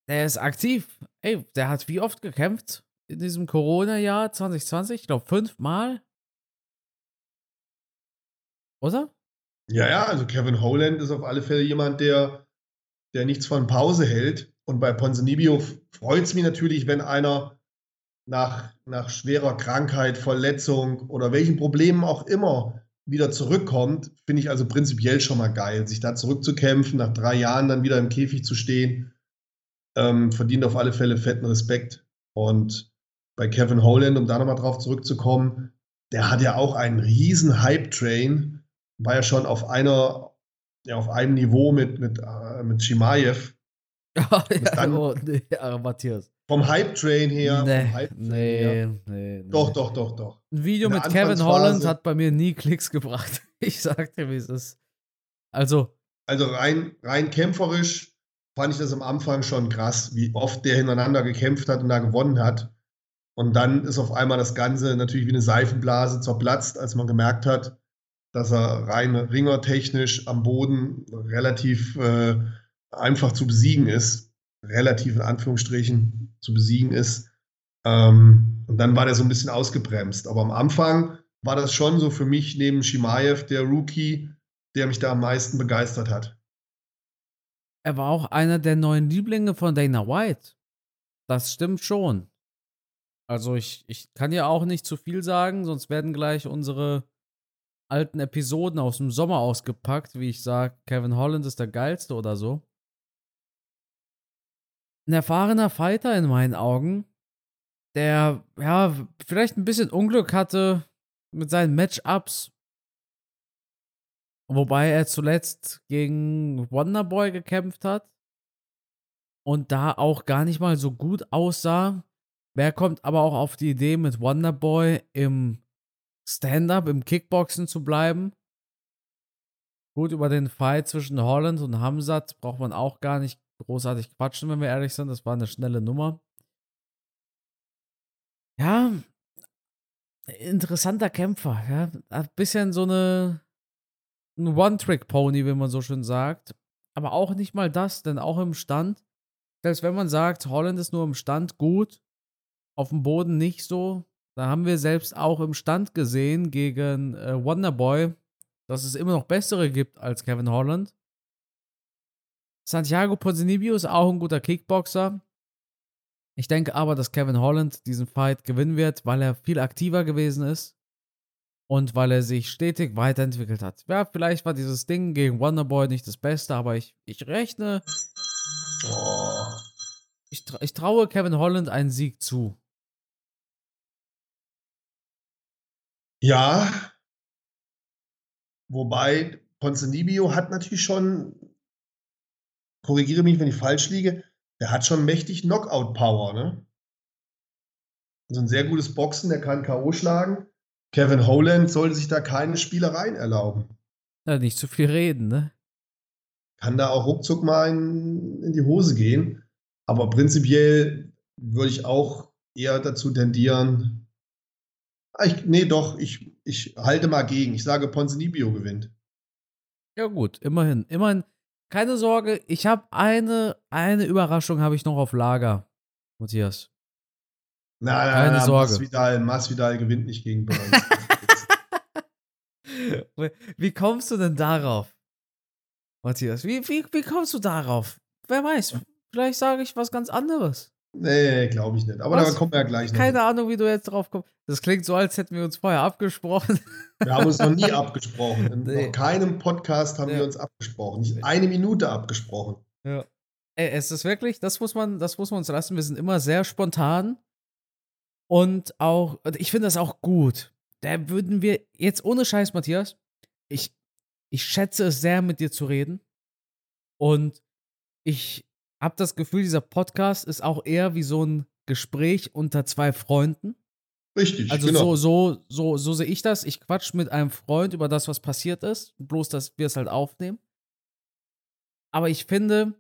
[SPEAKER 1] der ist aktiv. Ey, der hat wie oft gekämpft in diesem Corona-Jahr 2020? Ich glaube fünfmal. Oder?
[SPEAKER 2] Ja, ja, also Kevin Holland ist auf alle Fälle jemand, der, der nichts von Pause hält. Und bei Ponzinibbio freut es mich natürlich, wenn einer nach, nach schwerer Krankheit, Verletzung oder welchen Problemen auch immer wieder zurückkommt, finde ich also prinzipiell schon mal geil. Sich da zurückzukämpfen, nach drei Jahren dann wieder im Käfig zu stehen, ähm, verdient auf alle Fälle fetten Respekt. Und bei Kevin Holland, um da nochmal drauf zurückzukommen, der hat ja auch einen riesen Hype-Train, war ja schon auf einer, ja, auf einem Niveau mit, mit, äh, mit Shimaev.
[SPEAKER 1] ja, dann, oh, nee, Matthias.
[SPEAKER 2] Vom Hype-Train her.
[SPEAKER 1] Nee,
[SPEAKER 2] Hype
[SPEAKER 1] nee,
[SPEAKER 2] her.
[SPEAKER 1] nee, nee.
[SPEAKER 2] Doch, doch, doch, doch.
[SPEAKER 1] Ein Video mit Kevin Holland hat bei mir nie Klicks gebracht. Ich sag dir, wie es ist. Also,
[SPEAKER 2] Also rein, rein kämpferisch fand ich das am Anfang schon krass, wie oft der hintereinander gekämpft hat und da gewonnen hat. Und dann ist auf einmal das Ganze natürlich wie eine Seifenblase zerplatzt, als man gemerkt hat, dass er rein ringertechnisch am Boden relativ äh, einfach zu besiegen ist. Relativ in Anführungsstrichen zu besiegen ist. Ähm, und dann war der so ein bisschen ausgebremst. Aber am Anfang war das schon so für mich neben Shimaev der Rookie, der mich da am meisten begeistert hat.
[SPEAKER 1] er war auch einer der neuen Lieblinge von Dana White. Das stimmt schon. Also, ich, ich kann ja auch nicht zu viel sagen, sonst werden gleich unsere alten Episoden aus dem Sommer ausgepackt, wie ich sage, Kevin Holland ist der geilste oder so. Ein erfahrener Fighter in meinen Augen, der ja vielleicht ein bisschen Unglück hatte mit seinen Matchups. Wobei er zuletzt gegen Wonderboy gekämpft hat und da auch gar nicht mal so gut aussah. Wer kommt aber auch auf die Idee, mit Wonderboy im Stand-up, im Kickboxen zu bleiben? Gut, über den Fight zwischen Holland und Hamzat braucht man auch gar nicht großartig quatschen, wenn wir ehrlich sind. Das war eine schnelle Nummer. Ja, interessanter Kämpfer. Ja, ein bisschen so eine ein One-Trick-Pony, wie man so schön sagt. Aber auch nicht mal das, denn auch im Stand, selbst wenn man sagt, Holland ist nur im Stand gut, auf dem Boden nicht so, da haben wir selbst auch im Stand gesehen gegen äh, Wonderboy, dass es immer noch bessere gibt als Kevin Holland. Santiago Ponzinibbio ist auch ein guter Kickboxer. Ich denke aber, dass Kevin Holland diesen Fight gewinnen wird, weil er viel aktiver gewesen ist und weil er sich stetig weiterentwickelt hat. Ja, vielleicht war dieses Ding gegen Wonderboy nicht das Beste, aber ich, ich rechne, ich, tra ich traue Kevin Holland einen Sieg zu.
[SPEAKER 2] Ja, wobei Ponzinibbio hat natürlich schon, korrigiere mich, wenn ich falsch liege, der hat schon mächtig Knockout-Power, ne? Also ein sehr gutes Boxen, der kann K.O. schlagen. Kevin Holland sollte sich da keine Spielereien erlauben.
[SPEAKER 1] Ja, nicht zu viel reden, ne?
[SPEAKER 2] Kann da auch ruckzuck mal in, in die Hose gehen. Aber prinzipiell würde ich auch eher dazu tendieren. Ah, Ich, nee, doch, ich, ich halte mal gegen. Ich sage, Ponzinibbio gewinnt.
[SPEAKER 1] Ja, gut, immerhin. Immerhin, keine Sorge, ich habe eine, eine Überraschung habe ich noch auf Lager, Matthias.
[SPEAKER 2] Nein, nein,
[SPEAKER 1] Keine
[SPEAKER 2] nein,
[SPEAKER 1] Sorge.
[SPEAKER 2] Masvidal, Masvidal gewinnt nicht gegen Burns.
[SPEAKER 1] Wie kommst du denn darauf, Matthias? Wie, wie, wie kommst du darauf? Wer weiß, vielleicht sage ich was ganz anderes.
[SPEAKER 2] Nee, glaube ich nicht. Aber
[SPEAKER 1] Was?
[SPEAKER 2] da kommen wir ja gleich noch.
[SPEAKER 1] Keine Ahnung, wie du jetzt drauf kommst. Das klingt so, als hätten wir uns vorher abgesprochen.
[SPEAKER 2] Wir haben uns noch nie abgesprochen. In
[SPEAKER 1] Nee.
[SPEAKER 2] keinem Podcast haben
[SPEAKER 1] Ja.
[SPEAKER 2] wir uns abgesprochen. Nicht eine Minute abgesprochen.
[SPEAKER 1] Ja. Ey, es ist wirklich, das muss man, das muss man uns lassen. Wir sind immer sehr spontan. Und auch, ich finde das auch gut. Da würden wir, jetzt ohne Scheiß, Matthias, ich, ich schätze es sehr, mit dir zu reden. Und ich habe das Gefühl, dieser Podcast ist auch eher wie so ein Gespräch unter zwei Freunden.
[SPEAKER 2] Richtig,
[SPEAKER 1] Also
[SPEAKER 2] genau.
[SPEAKER 1] so, so, so, so sehe ich das. Ich quatsch mit einem Freund über das, was passiert ist. Bloß, dass wir es halt aufnehmen. Aber ich finde,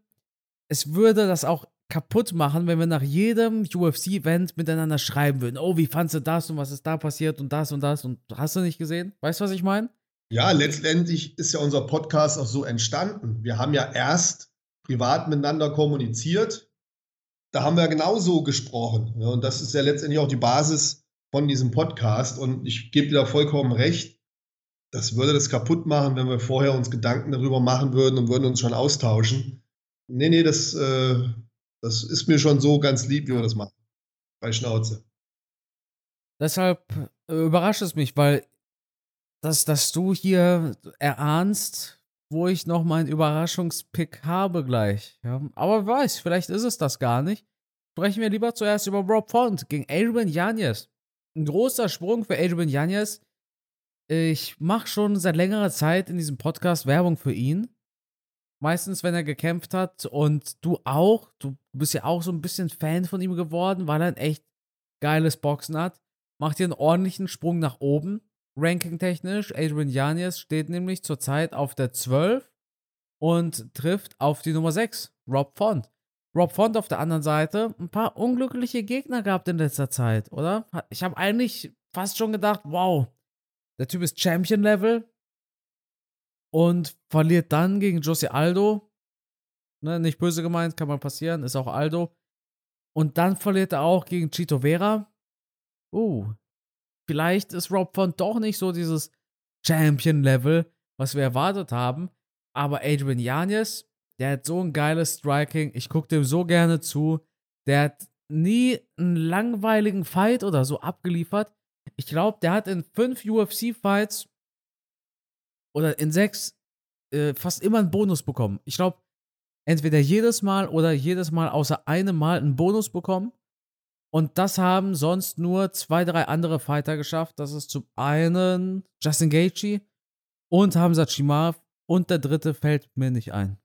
[SPEAKER 1] es würde das auch kaputt machen, wenn wir nach jedem UFC-Event miteinander schreiben würden. Oh, wie fandst du das und was ist da passiert und das und das und hast du nicht gesehen? Weißt du, was ich meine?
[SPEAKER 2] Ja, letztendlich ist ja unser Podcast auch so entstanden. Wir haben ja erst privat miteinander kommuniziert. Da haben wir genauso gesprochen. Ja, und das ist ja letztendlich auch die Basis von diesem Podcast. Und ich gebe dir da vollkommen recht. Das würde das kaputt machen, wenn wir vorher uns Gedanken darüber machen würden und würden uns schon austauschen. Nee, nee, das, äh, das ist mir schon so ganz lieb, wie wir das machen. Bei Schnauze.
[SPEAKER 1] Deshalb äh, überrascht es mich, weil dass, dass du hier erahnst, wo ich noch meinen Überraschungspick habe gleich. Ja? Aber wer weiß, vielleicht ist es das gar nicht. Sprechen wir lieber zuerst über Rob Font gegen Adrian Yanez. Ein großer Sprung für Adrian Yanez. Ich mache schon seit längerer Zeit in diesem Podcast Werbung für ihn. Meistens, wenn er gekämpft hat. Und du auch. Du bist ja auch so ein bisschen Fan von ihm geworden, weil er ein echt geiles Boxen hat. Macht hier einen ordentlichen Sprung nach oben. Ranking-technisch, Adrian Yanez steht nämlich zurzeit auf der 12 und trifft auf die Nummer 6, Rob Font. Rob Font auf der anderen Seite ein paar unglückliche Gegner gehabt in letzter Zeit, oder? Ich habe eigentlich fast schon gedacht, wow, der Typ ist Champion-Level und verliert dann gegen Jose Aldo. Ne, nicht böse gemeint, kann mal passieren, ist auch Aldo. Und dann verliert er auch gegen Chito Vera. Uh, vielleicht ist Rob Font doch nicht so dieses Champion-Level, was wir erwartet haben. Aber Adrian Yanez, der hat so ein geiles Striking. Ich gucke dem so gerne zu. Der hat nie einen langweiligen Fight oder so abgeliefert. Ich glaube, der hat in fünf UFC-Fights oder in sechs äh, fast immer einen Bonus bekommen. Ich glaube, entweder jedes Mal oder jedes Mal außer einem Mal einen Bonus bekommen. Und das haben sonst nur zwei, drei andere Fighter geschafft. Das ist zum einen Justin Gaethje und Hamza Chimaev und der dritte fällt mir nicht ein.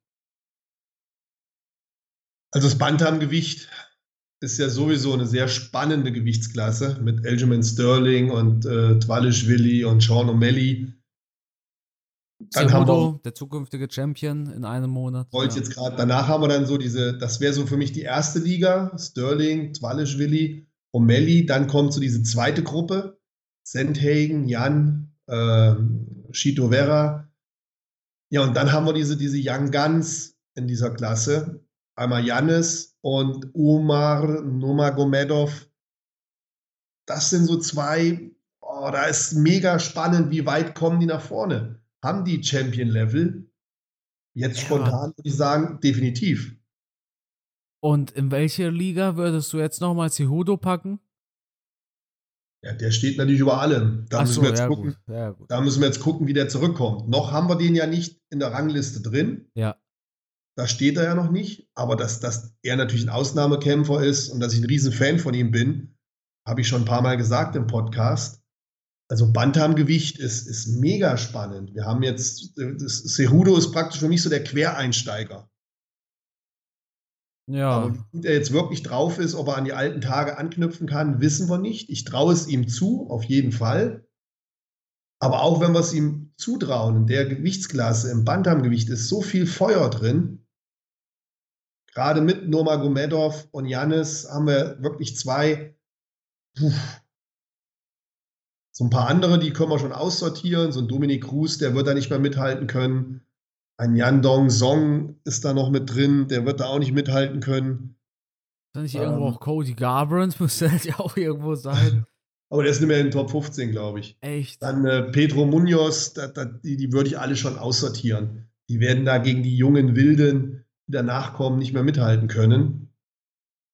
[SPEAKER 2] Also das Bantamgewicht ist ja sowieso eine sehr spannende Gewichtsklasse mit Aljamain Sterling und äh, Twalischvili und Sean O'Malley. Dann haben wir,
[SPEAKER 1] der zukünftige Champion in einem Monat.
[SPEAKER 2] wollte
[SPEAKER 1] Ja.
[SPEAKER 2] jetzt gerade, danach haben wir dann so diese, das wäre so für mich die erste Liga, Sterling, Twalischvili, O'Malley, dann kommt so diese zweite Gruppe, Sandhagen, Jan, äh, Shito Vera. Ja, und dann haben wir diese, diese Young Guns in dieser Klasse. Einmal Jannis und Umar Nurmagomedov. Das sind so zwei, oh, da ist mega spannend, wie weit kommen die nach vorne? Haben die Champion-Level? Jetzt
[SPEAKER 1] Ja.
[SPEAKER 2] spontan würde ich sagen, definitiv.
[SPEAKER 1] Und in welche Liga würdest du jetzt nochmal Cejudo packen?
[SPEAKER 2] Ja, der steht natürlich über allem. Da
[SPEAKER 1] Ach
[SPEAKER 2] müssen
[SPEAKER 1] so,
[SPEAKER 2] wir jetzt
[SPEAKER 1] ja,
[SPEAKER 2] gucken.
[SPEAKER 1] gut. Ja, gut.
[SPEAKER 2] Da müssen wir jetzt gucken, wie der zurückkommt. Noch haben wir den ja nicht in der Rangliste drin.
[SPEAKER 1] Ja.
[SPEAKER 2] Da steht er ja noch nicht. Aber dass, dass er natürlich ein Ausnahmekämpfer ist und dass ich ein riesen Fan von ihm bin, habe ich schon ein paar Mal gesagt im Podcast. Also Bantamgewicht ist, ist mega spannend. Wir haben jetzt, Cejudo ist praktisch für mich so der Quereinsteiger.
[SPEAKER 1] Ja.
[SPEAKER 2] Aber wie gut er jetzt wirklich drauf ist, ob er an die alten Tage anknüpfen kann, wissen wir nicht. Ich traue es ihm zu, auf jeden Fall. Aber auch wenn wir es ihm zutrauen, in der Gewichtsklasse, im Bantamgewicht ist so viel Feuer drin. Gerade mit Nurmagomedov und Janis haben wir wirklich zwei. Puh. So ein paar andere, die können wir schon aussortieren. So ein Dominik Cruz, der wird da nicht mehr mithalten können. Ein Yandong Song ist da noch mit drin, der wird da auch nicht mithalten können.
[SPEAKER 1] Ist da nicht
[SPEAKER 2] Ähm.
[SPEAKER 1] irgendwo auch Cody Garbrandt? Müsste halt ja auch irgendwo sein.
[SPEAKER 2] Aber der ist nicht mehr in den Top 15, glaube ich.
[SPEAKER 1] Echt.
[SPEAKER 2] Dann äh, Pedro Munoz, da, da, die, die würde ich alle schon aussortieren. Die werden da gegen die jungen Wilden, die danach kommen, nicht mehr mithalten können.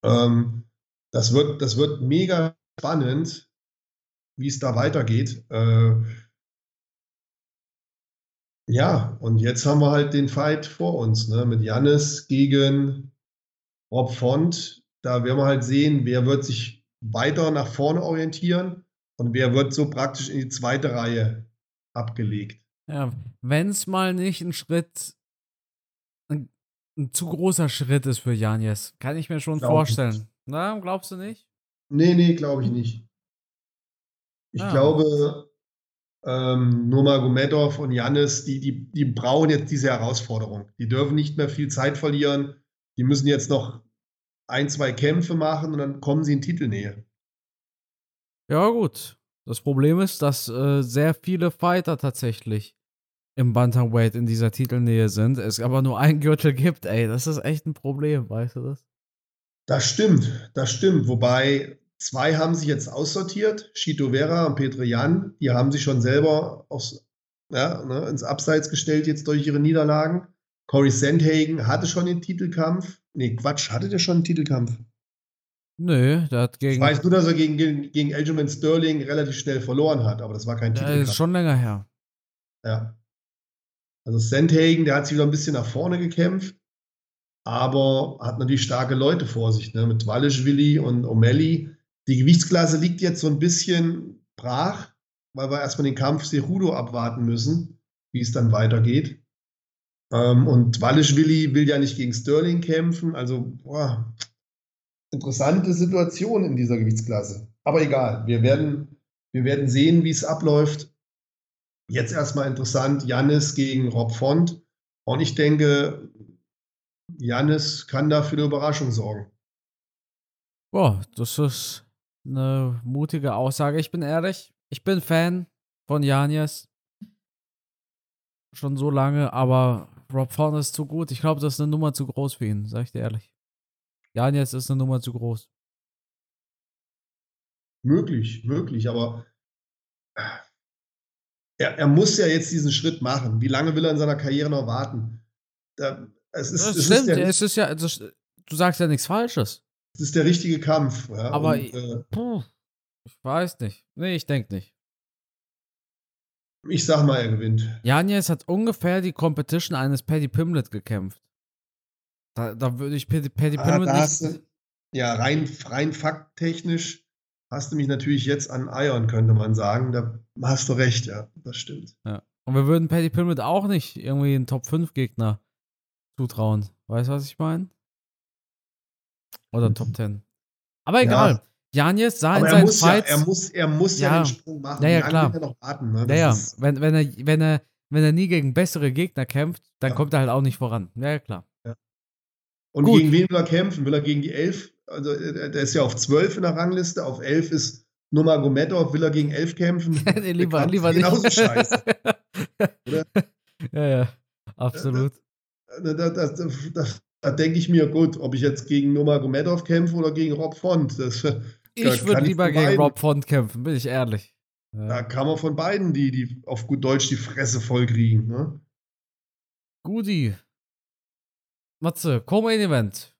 [SPEAKER 2] Ähm, das wird, das wird mega spannend, wie es da weitergeht. Äh, ja, und jetzt haben wir halt den Fight vor uns, ne? Mit Jannis gegen Rob Font. Da werden wir halt sehen, wer wird sich weiter nach vorne orientieren und wer wird so praktisch in die zweite Reihe abgelegt.
[SPEAKER 1] Ja, wenn es mal nicht ein Schritt, ein, ein, zu großer Schritt ist für Janjes, kann ich mir schon Glaub vorstellen. Nicht. Na, glaubst du nicht?
[SPEAKER 2] Nee, nee, glaube ich nicht. Ich ja. glaube, ähm, Nurmagomedov und Jannis, die, die, die brauchen jetzt diese Herausforderung. Die dürfen nicht mehr viel Zeit verlieren. Die müssen jetzt noch ein, zwei Kämpfe machen und dann kommen sie in Titelnähe.
[SPEAKER 1] Ja, gut. Das Problem ist, dass äh, sehr viele Fighter tatsächlich im Bantamweight in dieser Titelnähe sind, es aber nur einen Gürtel gibt, ey, das ist echt ein Problem, weißt du das?
[SPEAKER 2] Das stimmt, das stimmt. Wobei zwei haben sich jetzt aussortiert, Chito Vera und Petre Jan, die haben sich schon selber aufs, ja, ne, ins Abseits gestellt jetzt durch ihre Niederlagen. Corey Sandhagen hatte schon den Titelkampf. Nee, Quatsch, hatte der schon einen Titelkampf?
[SPEAKER 1] Nö, der hat gegen. Ich
[SPEAKER 2] weiß nur, dass er gegen, gegen, gegen Aljamain Sterling relativ schnell verloren hat, aber das war kein
[SPEAKER 1] Titelkampf. Das ist schon länger her.
[SPEAKER 2] Ja. Also Sandhagen, der hat sich wieder ein bisschen nach vorne gekämpft, aber hat natürlich starke Leute vor sich, ne? mit Walischwili und O'Malley. Die Gewichtsklasse liegt jetzt so ein bisschen brach, weil wir erstmal den Kampf Cerudo abwarten müssen, wie es dann weitergeht. Ähm, und Walischwili will ja nicht gegen Sterling kämpfen, also boah, interessante Situation in dieser Gewichtsklasse. Aber egal, wir werden, wir werden sehen, wie es abläuft. Jetzt erstmal interessant, Jannis gegen Rob Font. Und ich denke, Jannis kann da für eine Überraschung sorgen.
[SPEAKER 1] Boah, das ist eine mutige Aussage. Ich bin ehrlich, ich bin Fan von Janis. Schon so lange, aber Rob Font ist zu gut. Ich glaube, das ist eine Nummer zu groß für ihn, sag ich dir ehrlich. Janis ist eine Nummer zu groß.
[SPEAKER 2] Möglich, möglich, aber er, er, muss ja jetzt diesen Schritt machen. Wie lange will er in seiner Karriere noch warten?
[SPEAKER 1] Da, es ist, das es stimmt, ist ja, es ist ja, also, du sagst ja nichts Falsches.
[SPEAKER 2] Es ist der richtige Kampf. Ja,
[SPEAKER 1] aber und, äh, puh, ich weiß nicht. Nee, ich denke nicht.
[SPEAKER 2] Ich sag mal, er gewinnt.
[SPEAKER 1] Janis hat ungefähr die Competition eines Paddy Pimlet gekämpft. Da, da würde ich Paddy, Paddy ah, Pimlet nicht.
[SPEAKER 2] Du, ja, rein, rein fakttechnisch hast du mich natürlich jetzt an Eiern, könnte man sagen. Da hast du recht, ja, das stimmt.
[SPEAKER 1] Ja. Und wir würden Paddy Pimlet auch nicht irgendwie einen Top 5 Gegner zutrauen. Weißt du, was ich meine? Oder mhm. Top 10. Aber egal. Ja. Janjes sah Aber in seinen Fights.
[SPEAKER 2] Ja, er muss, er muss ja, ja den Sprung machen.
[SPEAKER 1] Ja, ja klar. noch warten, ne? ja, ja. Wenn, wenn, er, wenn, er, wenn er nie gegen bessere Gegner kämpft, dann ja. kommt er halt auch nicht voran. Ja, klar. Ja.
[SPEAKER 2] Und Gut. gegen wen will er kämpfen? Will er gegen die 11? Also, äh, der ist ja auf 12 in der Rangliste. Auf 11 ist Nurmagomedov. Will er gegen 11 kämpfen?
[SPEAKER 1] nee, lieber, lieber nicht.
[SPEAKER 2] Genauso scheiße.
[SPEAKER 1] ja, ja. Absolut.
[SPEAKER 2] Da, da, da, da denke ich mir, gut, ob ich jetzt gegen Nurmagomedov kämpfe oder gegen Rob Font. Das,
[SPEAKER 1] ich würde lieber gegen Rob Font kämpfen, bin ich ehrlich.
[SPEAKER 2] Ja. Da kann man von beiden, die, die auf gut Deutsch die Fresse voll kriegen. Ne?
[SPEAKER 1] Guti. Matze, Co-Main Event.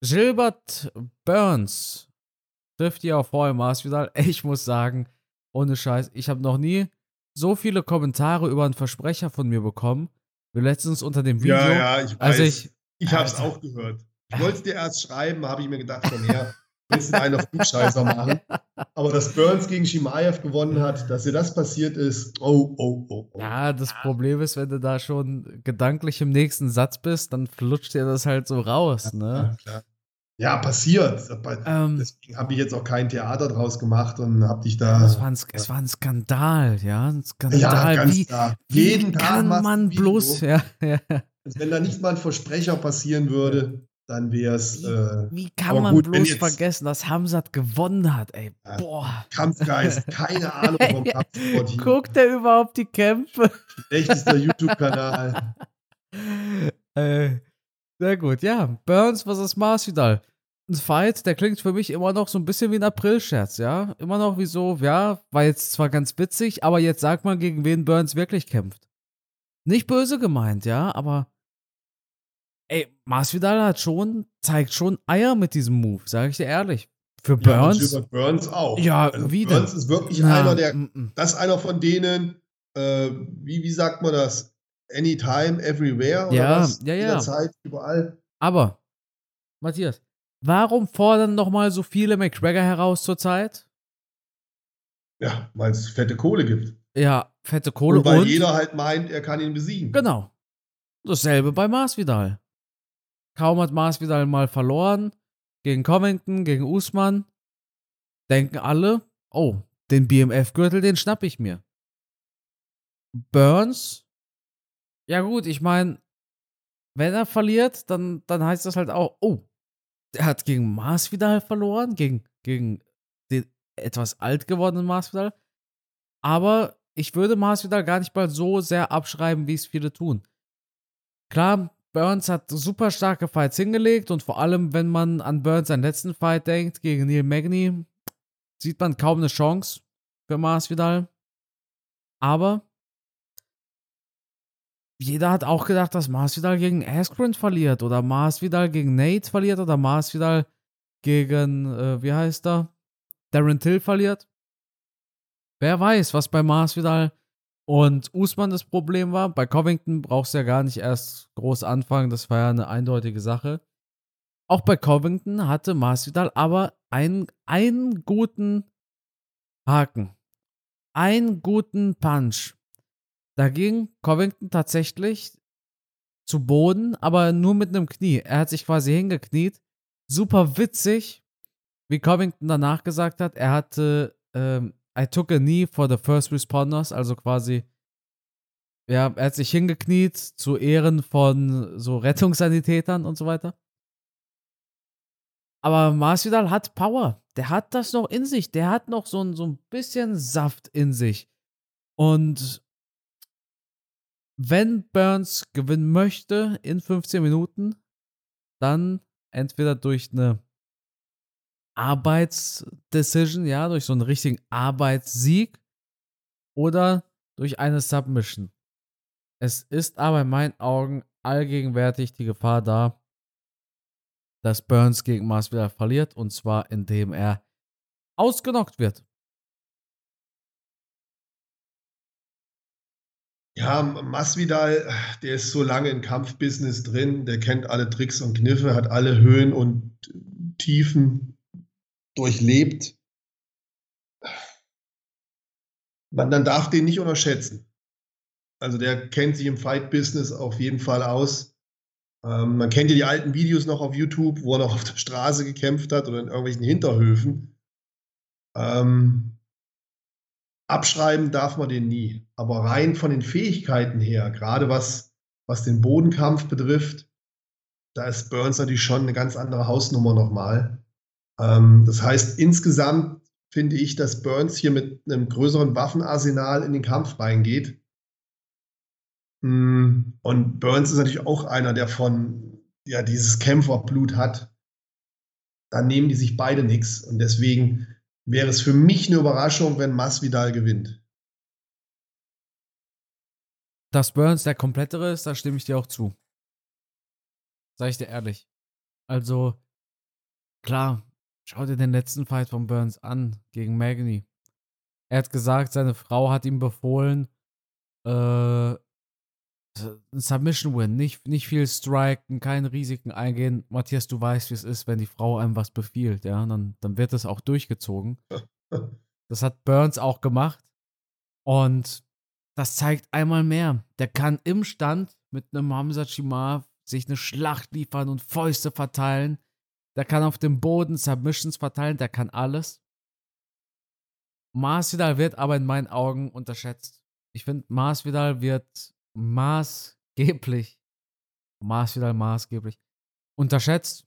[SPEAKER 1] Gilbert Burns trifft ihr auf Roy Masvidal. Ich muss sagen, ohne Scheiß, ich habe noch nie so viele Kommentare über einen Versprecher von mir bekommen, letztens unter dem Video.
[SPEAKER 2] Ja, ja, ich weiß. Also ich, ich habe es auch gehört. Ich wollte es dir erst schreiben, habe ich mir gedacht, komm her, willst du einen auf Flugscheißer machen. Aber dass Burns gegen Shimaev gewonnen hat, dass dir das passiert ist, oh, oh, oh, oh.
[SPEAKER 1] Ja, das Problem ist, wenn du da schon gedanklich im nächsten Satz bist, dann flutscht dir das halt so raus, ne?
[SPEAKER 2] Ja, ja passiert. Ähm, Deswegen habe ich jetzt auch kein Theater draus gemacht und habe dich da.
[SPEAKER 1] Es war, ein, es war ein Skandal, ja. Ein Skandal. Ja, ganz wie, klar. Jeden wie Tag kann man bloß, ja, ja.
[SPEAKER 2] Wenn da nicht mal ein Versprecher passieren würde, dann wäre es. Äh,
[SPEAKER 1] wie kann man gut, bloß jetzt, vergessen, dass Hamzat gewonnen hat, ey? Boah.
[SPEAKER 2] Kampfgeist, keine Ahnung vom Kampfsport
[SPEAKER 1] hier. Guckt er überhaupt die Kämpfe?
[SPEAKER 2] Schlechtester YouTube-Kanal.
[SPEAKER 1] äh, sehr gut, ja. Burns vs. Masvidal. Ein Fight, der klingt für mich immer noch so ein bisschen wie ein April-Scherz, ja? Immer noch wie so, ja, war jetzt zwar ganz witzig, aber jetzt sag mal, gegen wen Burns wirklich kämpft. Nicht böse gemeint, ja, aber ey, Masvidal hat schon, zeigt schon Eier mit diesem Move, sage ich dir ehrlich. Für
[SPEAKER 2] Ja,
[SPEAKER 1] Burns.
[SPEAKER 2] Gilbert Burns auch.
[SPEAKER 1] Ja,
[SPEAKER 2] also
[SPEAKER 1] wie
[SPEAKER 2] Burns
[SPEAKER 1] denn?
[SPEAKER 2] ist wirklich
[SPEAKER 1] Na,
[SPEAKER 2] einer, der,
[SPEAKER 1] mm, mm.
[SPEAKER 2] das ist einer von denen, äh, wie, wie sagt man das? Anytime, everywhere oder
[SPEAKER 1] Ja,
[SPEAKER 2] was?
[SPEAKER 1] ja, ja.
[SPEAKER 2] Jederzeit, überall.
[SPEAKER 1] Aber, Matthias, warum fordern nochmal so viele McGregor heraus zurzeit?
[SPEAKER 2] Ja, weil es fette Kohle gibt.
[SPEAKER 1] Ja, fette Kohle
[SPEAKER 2] Und weil
[SPEAKER 1] und
[SPEAKER 2] jeder halt meint, er kann ihn besiegen.
[SPEAKER 1] Genau. Dasselbe bei Masvidal. Kaum hat Masvidal mal verloren gegen Covington, gegen Usman, denken alle, oh, den BMF-Gürtel, den schnapp ich mir. Burns, ja gut, ich meine, wenn er verliert, dann, dann heißt das halt auch, oh, der hat gegen Masvidal verloren, gegen, gegen den etwas alt gewordenen Masvidal. Aber ich würde Masvidal gar nicht mal so sehr abschreiben, wie es viele tun. Klar, Burns hat super starke Fights hingelegt und vor allem, wenn man an Burns seinen letzten Fight denkt gegen Neil Magny, sieht man kaum eine Chance für Masvidal. Aber jeder hat auch gedacht, dass Masvidal gegen Askren verliert oder Masvidal gegen Nate verliert oder Masvidal gegen, äh, wie heißt er, Darren Till verliert. Wer weiß, was bei Masvidal und Usman das Problem war. Bei Covington brauchst du ja gar nicht erst groß anfangen, das war ja eine eindeutige Sache. Auch bei Covington hatte Masvidal aber einen, einen guten Haken. Einen guten Punch. Da ging Covington tatsächlich zu Boden, aber nur mit einem Knie. Er hat sich quasi hingekniet. Super witzig, wie Covington danach gesagt hat, er hatte ähm, I took a knee for the first responders, also quasi, ja, er hat sich hingekniet zu Ehren von so Rettungssanitätern und so weiter. Aber Masvidal hat Power. Der hat das noch in sich. Der hat noch so ein, so ein bisschen Saft in sich. Und wenn Burns gewinnen möchte in 15 Minuten, dann entweder durch eine Arbeitsdecision, ja, durch so einen richtigen Arbeitssieg oder durch eine Submission. Es ist aber in meinen Augen allgegenwärtig die Gefahr da, dass Burns gegen Masvidal verliert und zwar indem er ausgenockt wird.
[SPEAKER 2] Ja, Masvidal, der ist so lange im Kampfbusiness drin, der kennt alle Tricks und Kniffe, hat alle Höhen und Tiefen durchlebt. Man, man darf den nicht unterschätzen. Also der kennt sich im Fight-Business auf jeden Fall aus. Ähm, man kennt ja die alten Videos noch auf YouTube, wo er noch auf der Straße gekämpft hat oder in irgendwelchen Hinterhöfen. Ähm, abschreiben darf man den nie. Aber rein von den Fähigkeiten her, gerade was, was den Bodenkampf betrifft, da ist Burns natürlich schon eine ganz andere Hausnummer nochmal. Ähm, das heißt, insgesamt finde ich, dass Burns hier mit einem größeren Waffenarsenal in den Kampf reingeht. Mm, Und Burns ist natürlich auch einer, der von ja dieses Kämpferblut hat. Da nehmen die sich beide nichts. Und deswegen wäre es für mich eine Überraschung, wenn Masvidal gewinnt.
[SPEAKER 1] Dass Burns der komplettere ist, da stimme ich dir auch zu. Sag ich dir ehrlich. Also, klar, schau dir den letzten Fight von Burns an gegen Magny. Er hat gesagt, seine Frau hat ihm befohlen, äh, Submission Win, nicht, nicht viel striken, keine Risiken eingehen. Matthias, du weißt, wie es ist, wenn die Frau einem was befiehlt, ja, dann, dann wird es auch durchgezogen. Das hat Burns auch gemacht. Und das zeigt einmal mehr. Der kann im Stand mit einem Hamza Chimaev sich eine Schlacht liefern und Fäuste verteilen. Der kann auf dem Boden Submissions verteilen. Der kann alles. Masvidal wird aber in meinen Augen unterschätzt. Ich finde, Masvidal wird maßgeblich, Masvidal maßgeblich unterschätzt.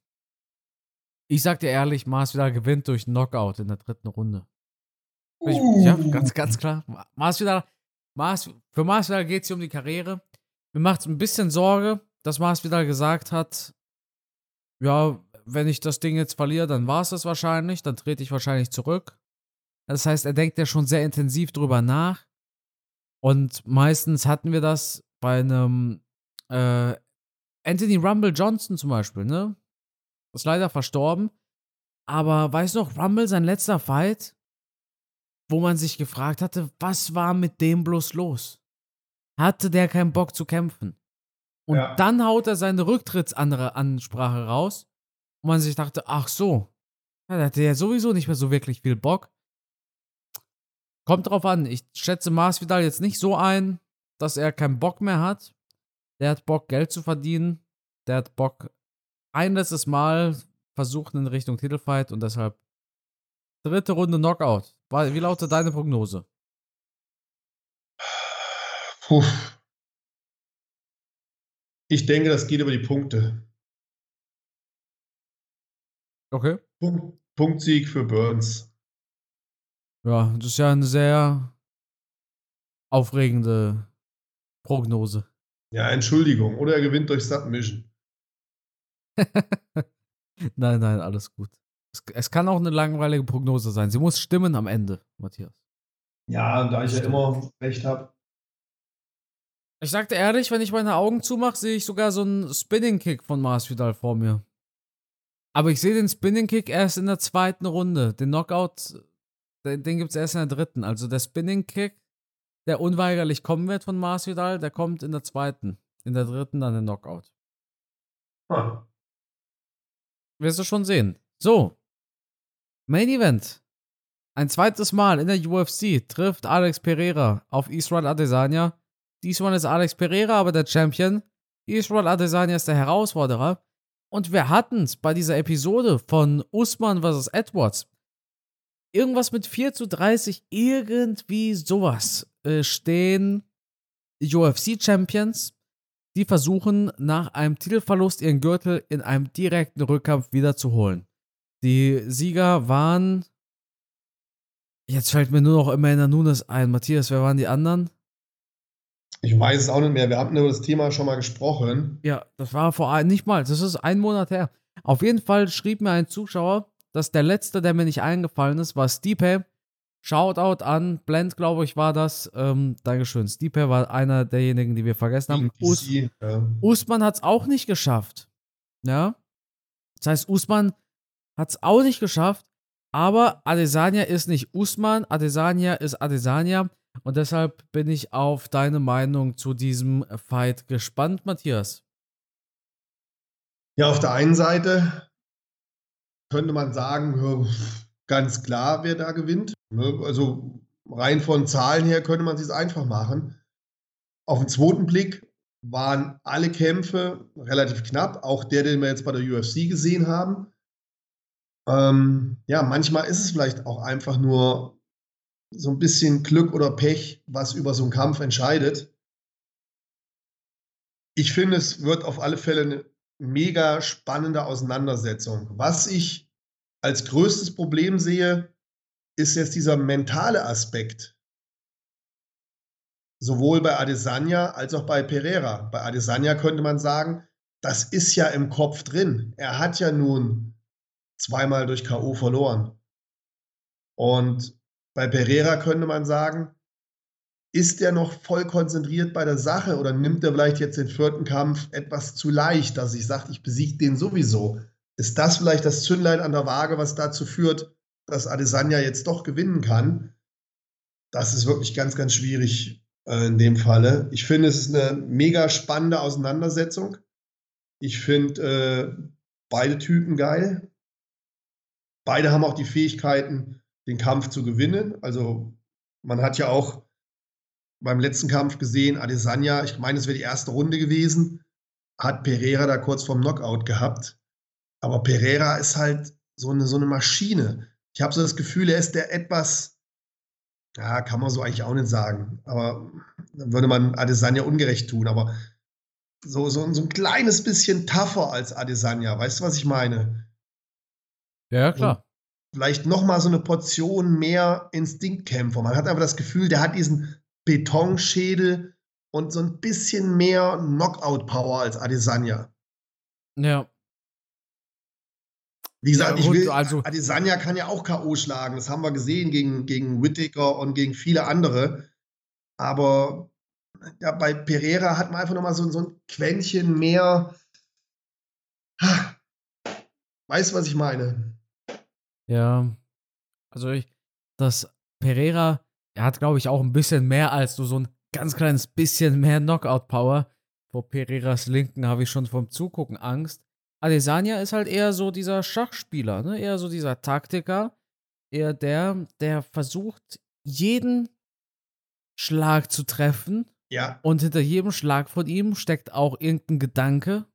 [SPEAKER 1] Ich sag dir ehrlich, Masvidal gewinnt durch Knockout in der dritten Runde. Ich, ja, ganz, ganz klar. Masvidal, Mas, für Masvidal geht es hier um die Karriere. Mir macht es ein bisschen Sorge, dass Masvidal gesagt hat, ja, wenn ich das Ding jetzt verliere, dann war es das wahrscheinlich, dann trete ich wahrscheinlich zurück. Das heißt, er denkt ja schon sehr intensiv drüber nach. Und meistens hatten wir das bei einem äh, Anthony Rumble Johnson zum Beispiel, ne? Ist leider verstorben. Aber weißt du noch, Rumble, sein letzter Fight, wo man sich gefragt hatte, was war mit dem bloß los? Hatte der keinen Bock zu kämpfen? Und ja. dann haut er seine Rücktrittsansprache raus und man sich dachte, ach so, ja, da hatte ja sowieso nicht mehr so wirklich viel Bock. Kommt drauf an, ich schätze Masvidal jetzt nicht so ein, dass er keinen Bock mehr hat. Der hat Bock, Geld zu verdienen. Der hat Bock, ein letztes Mal versuchen in Richtung Titelfight und deshalb dritte Runde Knockout. Wie lautet deine Prognose?
[SPEAKER 2] Puh. Ich denke, das geht über die Punkte.
[SPEAKER 1] Okay.
[SPEAKER 2] Punkt, Punktsieg für Burns.
[SPEAKER 1] Ja, das ist ja eine sehr aufregende Prognose.
[SPEAKER 2] Ja, Entschuldigung. Oder er gewinnt durch Submission.
[SPEAKER 1] nein, nein, alles gut. Es, es, kann auch eine langweilige Prognose sein. Sie muss stimmen am Ende, Matthias.
[SPEAKER 2] Ja, da ich ja immer recht habe.
[SPEAKER 1] Ich sagte ehrlich, wenn ich meine Augen zumache, sehe ich sogar so einen Spinning-Kick von Masvidal vor mir. Aber ich sehe den Spinning-Kick erst in der zweiten Runde. Den Knockout, den, den gibt es erst in der dritten. Also der Spinning-Kick, der unweigerlich kommen wird von Masvidal, der kommt in der zweiten. In der dritten dann der Knockout. Hm. Wirst du schon sehen. So. Main Event. Ein zweites Mal in der UFC trifft Alex Pereira auf Israel Adesanya. Diesmal ist Alex Pereira aber der Champion. Israel Adesanya ist der Herausforderer. Und wir hatten es bei dieser Episode von Usman vs. Edwards. Irgendwas mit 4 zu 30, irgendwie sowas, äh, stehen UFC-Champions die versuchen, nach einem Titelverlust ihren Gürtel in einem direkten Rückkampf wiederzuholen. Die Sieger waren. Jetzt fällt mir nur noch Amanda Nunes ein. Matthias, wer waren die anderen?
[SPEAKER 2] Ich weiß es auch nicht mehr. Wir haben über das Thema schon mal gesprochen.
[SPEAKER 1] Ja, das war vor ein, nicht mal, das ist ein Monat her. Auf jeden Fall schrieb mir ein Zuschauer, dass der letzte, der mir nicht eingefallen ist, war Stipe. Shoutout an Blend, glaube ich, war das. Ähm, Dankeschön. Stipe war einer derjenigen, die wir vergessen haben. Us ja. Usman hat es auch nicht geschafft. Ja. Das heißt, Usman hat es auch nicht geschafft. Aber Adesanya ist nicht Usman. Adesanya ist Adesanya. Und deshalb bin ich auf deine Meinung zu diesem Fight gespannt, Matthias.
[SPEAKER 2] Ja, auf der einen Seite könnte man sagen, ganz klar, wer da gewinnt. Ne? Also rein von Zahlen her könnte man es einfach machen. Auf den zweiten Blick waren alle Kämpfe relativ knapp, auch der, den wir jetzt bei der UFC gesehen haben. Ähm, ja, manchmal ist es vielleicht auch einfach nur so ein bisschen Glück oder Pech, was über so einen Kampf entscheidet. Ich finde, es wird auf alle Fälle eine mega spannende Auseinandersetzung. Was ich als größtes Problem sehe, ist jetzt dieser mentale Aspekt. Sowohl bei Adesanya als auch bei Pereira. Bei Adesanya könnte man sagen, das ist ja im Kopf drin. Er hat ja nun zweimal durch K.O. verloren. Und bei Pereira könnte man sagen, ist er noch voll konzentriert bei der Sache oder nimmt er vielleicht jetzt den vierten Kampf etwas zu leicht, dass ich sage, ich besiege den sowieso? Ist das vielleicht das Zündlein an der Waage, was dazu führt, dass Adesanya jetzt doch gewinnen kann, das ist wirklich ganz, ganz schwierig äh, in dem Falle. Ich finde, es ist eine mega spannende Auseinandersetzung. Ich finde äh, beide Typen geil. Beide haben auch die Fähigkeiten, den Kampf zu gewinnen. Also man hat ja auch beim letzten Kampf gesehen, Adesanya, ich meine, es wäre die erste Runde gewesen, hat Pereira da kurz vorm Knockout gehabt. Aber Pereira ist halt so eine, so eine Maschine. Ich habe so das Gefühl, er ist der etwas, ja, kann man so eigentlich auch nicht sagen, aber dann würde man Adesanya ungerecht tun, aber so, so, so ein kleines bisschen tougher als Adesanya, weißt du, was ich meine?
[SPEAKER 1] Ja, klar. Und
[SPEAKER 2] vielleicht noch mal so eine Portion mehr Instinktkämpfer. Man hat aber das Gefühl, der hat diesen Betonschädel und so ein bisschen mehr Knockout-Power als Adesanya.
[SPEAKER 1] Ja.
[SPEAKER 2] Wie gesagt, ja, ich will, also, Adesanya kann ja auch K.O. schlagen. Das haben wir gesehen gegen, gegen Whittaker und gegen viele andere. Aber ja, bei Pereira hat man einfach nochmal so, so ein Quäntchen mehr Weißt du, was ich meine?
[SPEAKER 1] Ja. Also ich, das Pereira, er hat, glaube ich, auch ein bisschen mehr als so, so ein ganz kleines bisschen mehr Knockout-Power. Vor Pereiras Linken habe ich schon vom Zugucken Angst. Adesanya ist halt eher so dieser Schachspieler, ne? Eher so dieser Taktiker. Eher der, der versucht, jeden Schlag zu treffen.
[SPEAKER 2] Ja.
[SPEAKER 1] Und hinter jedem Schlag von ihm steckt auch irgendein Gedanke.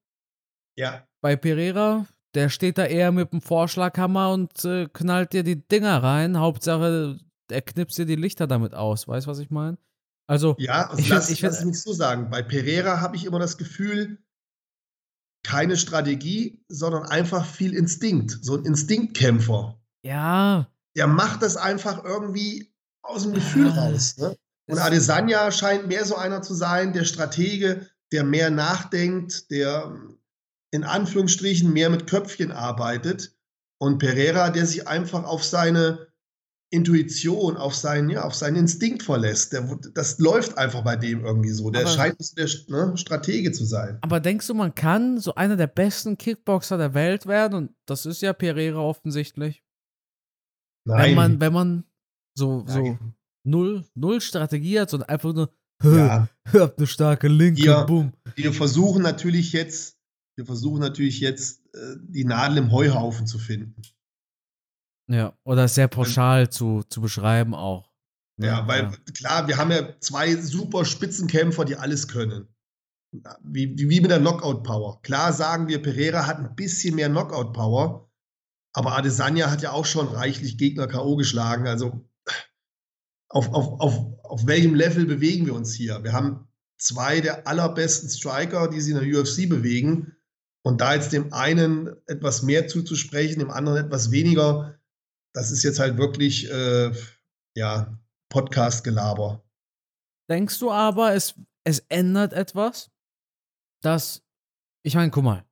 [SPEAKER 2] Ja.
[SPEAKER 1] Bei Pereira, der steht da eher mit dem Vorschlaghammer und äh, knallt dir die Dinger rein. Hauptsache, er knipst dir die Lichter damit aus. Weißt du, was ich meine? Also,
[SPEAKER 2] ja, also
[SPEAKER 1] ich
[SPEAKER 2] lass,
[SPEAKER 1] ich
[SPEAKER 2] lass
[SPEAKER 1] find,
[SPEAKER 2] mich so sagen. Bei Pereira habe ich immer das Gefühl, keine Strategie, sondern einfach viel Instinkt. So ein Instinktkämpfer.
[SPEAKER 1] Ja.
[SPEAKER 2] Der macht das einfach irgendwie aus dem Gefühl ja. raus. Ne? Und Adesanya scheint mehr so einer zu sein, der Stratege, der mehr nachdenkt, der in Anführungsstrichen mehr mit Köpfchen arbeitet. Und Pereira, der sich einfach auf seine Intuition, auf seinen, ja, auf seinen Instinkt verlässt. Der, das läuft einfach bei dem irgendwie so. Der aber, scheint der ne, Stratege zu sein.
[SPEAKER 1] Aber denkst du, man kann so einer der besten Kickboxer der Welt werden? Und das ist ja Pereira offensichtlich. Nein. Wenn man, wenn man so, so null, null Strategie hat, sondern einfach nur, ja. hört eine starke Linke,
[SPEAKER 2] wir, boom. Wir versuchen natürlich jetzt, wir versuchen natürlich jetzt, äh, die Nadel im Heuhaufen zu finden.
[SPEAKER 1] Ja, oder sehr pauschal zu, zu beschreiben auch.
[SPEAKER 2] Ja, ja weil ja. klar, wir haben ja zwei super Spitzenkämpfer, die alles können. Wie, wie mit der Knockout-Power. Klar sagen wir, Pereira hat ein bisschen mehr Knockout-Power, aber Adesanya hat ja auch schon reichlich Gegner K.O. geschlagen. Also auf, auf, auf, auf welchem Level bewegen wir uns hier? Wir haben zwei der allerbesten Striker, die sich in der UFC bewegen. Und da jetzt dem einen etwas mehr zuzusprechen, dem anderen etwas weniger, das ist jetzt halt wirklich, äh, ja, Podcast-Gelaber.
[SPEAKER 1] Denkst du aber, es, es ändert etwas? Dass, ich meine, guck mal,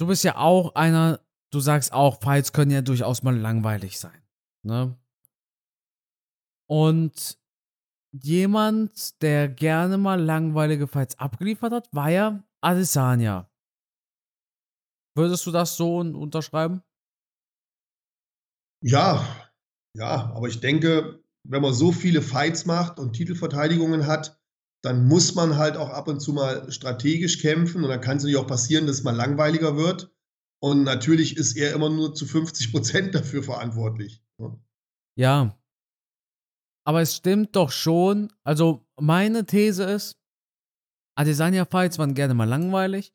[SPEAKER 1] du bist ja auch einer, du sagst auch, Fights können ja durchaus mal langweilig sein. Ne? Und jemand, der gerne mal langweilige Fights abgeliefert hat, war ja Adesanya. Würdest du das so unterschreiben?
[SPEAKER 2] Ja, ja, aber ich denke, wenn man so viele Fights macht und Titelverteidigungen hat, dann muss man halt auch ab und zu mal strategisch kämpfen und dann kann es natürlich auch passieren, dass es mal langweiliger wird. Und natürlich ist er immer nur zu 50 Prozent dafür verantwortlich.
[SPEAKER 1] Ne? Ja. Aber es stimmt doch schon. Also, meine These ist, Adesanya-Fights waren gerne mal langweilig,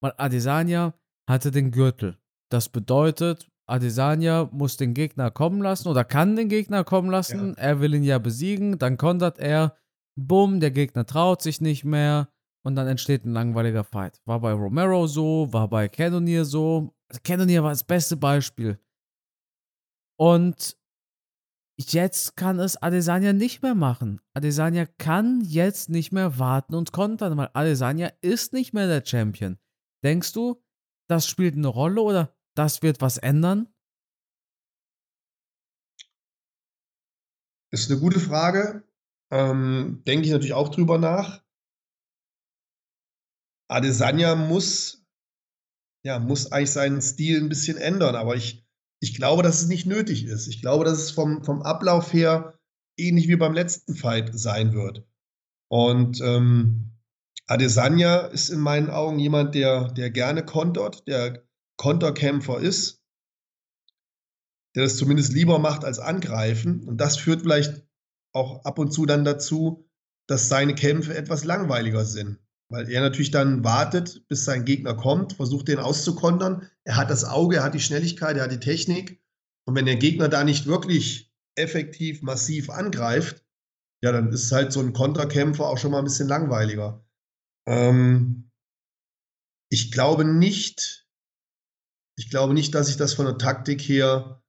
[SPEAKER 1] weil Adesanya hatte den Gürtel. Das bedeutet, Adesanya muss den Gegner kommen lassen oder kann den Gegner kommen lassen. Ja. Er will ihn ja besiegen. Dann kontert er. Bumm, der Gegner traut sich nicht mehr. Und dann entsteht ein langweiliger Fight. War bei Romero so, war bei Cannonier so. Cannonier war das beste Beispiel. Und jetzt kann es Adesanya nicht mehr machen. Adesanya kann jetzt nicht mehr warten und kontern, weil Adesanya ist nicht mehr der Champion. Denkst du, das spielt eine Rolle oder das wird was ändern?
[SPEAKER 2] Ist eine gute Frage. Ähm, denke ich natürlich auch drüber nach. Adesanya muss, ja, muss eigentlich seinen Stil ein bisschen ändern, aber ich, ich glaube, dass es nicht nötig ist. Ich glaube, dass es vom, vom Ablauf her ähnlich wie beim letzten Fight sein wird. Und ähm, Adesanya ist in meinen Augen jemand, der, der gerne kontert, der Konterkämpfer ist, der das zumindest lieber macht als angreifen. Und das führt vielleicht auch ab und zu dann dazu, dass seine Kämpfe etwas langweiliger sind. Weil er natürlich dann wartet, bis sein Gegner kommt, versucht den auszukontern. Er hat das Auge, er hat die Schnelligkeit, er hat die Technik. Und wenn der Gegner da nicht wirklich effektiv, massiv angreift, ja, dann ist halt so ein Konterkämpfer auch schon mal ein bisschen langweiliger. Ähm, ich glaube nicht, ich glaube nicht, dass sich das von der Taktik her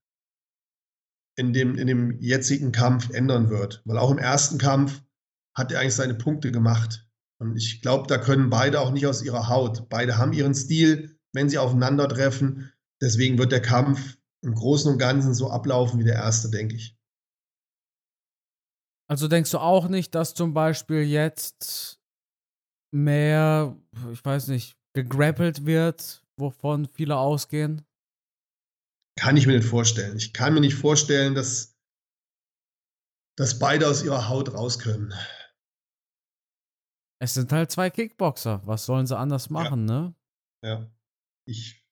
[SPEAKER 2] in dem, in dem jetzigen Kampf ändern wird. Weil auch im ersten Kampf hat er eigentlich seine Punkte gemacht. Und ich glaube, da können beide auch nicht aus ihrer Haut. Beide haben ihren Stil, wenn sie aufeinandertreffen. Deswegen wird der Kampf im Großen und Ganzen so ablaufen wie der erste, denke ich.
[SPEAKER 1] Also denkst du auch nicht, dass zum Beispiel jetzt mehr, ich weiß nicht, gegrappelt wird, wovon viele ausgehen?
[SPEAKER 2] kann ich mir nicht vorstellen. Ich kann mir nicht vorstellen, dass, dass beide aus ihrer Haut raus können.
[SPEAKER 1] Es sind halt zwei Kickboxer. Was sollen sie anders machen,
[SPEAKER 2] ja.
[SPEAKER 1] ne?
[SPEAKER 2] Ja. Ich.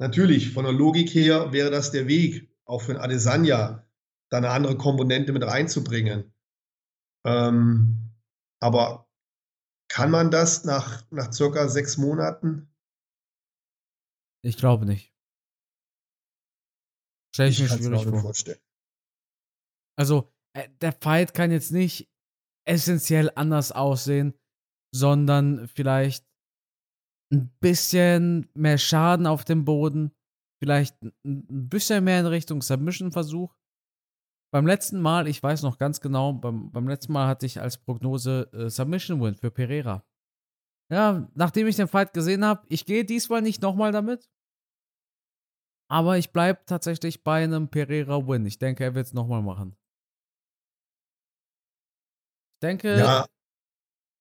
[SPEAKER 2] Natürlich, von der Logik her wäre das der Weg, auch für ein Adesanya, da eine andere Komponente mit reinzubringen. Ähm, aber kann man das nach, nach circa sechs Monaten?
[SPEAKER 1] Ich glaube nicht. Stell ich,
[SPEAKER 2] ich
[SPEAKER 1] mir schwierig vor.
[SPEAKER 2] Vorstellen.
[SPEAKER 1] Also, äh, der Fight kann jetzt nicht essentiell anders aussehen, sondern vielleicht ein bisschen mehr Schaden auf dem Boden, vielleicht ein bisschen mehr in Richtung Submission-Versuch. Beim letzten Mal, ich weiß noch ganz genau, beim, beim letzten Mal hatte ich als Prognose äh, Submission-Win für Pereira. Ja, nachdem ich den Fight gesehen habe, ich gehe diesmal nicht nochmal damit. Aber ich bleibe tatsächlich bei einem Pereira-Win. Ich denke, er wird es nochmal machen denke, ja.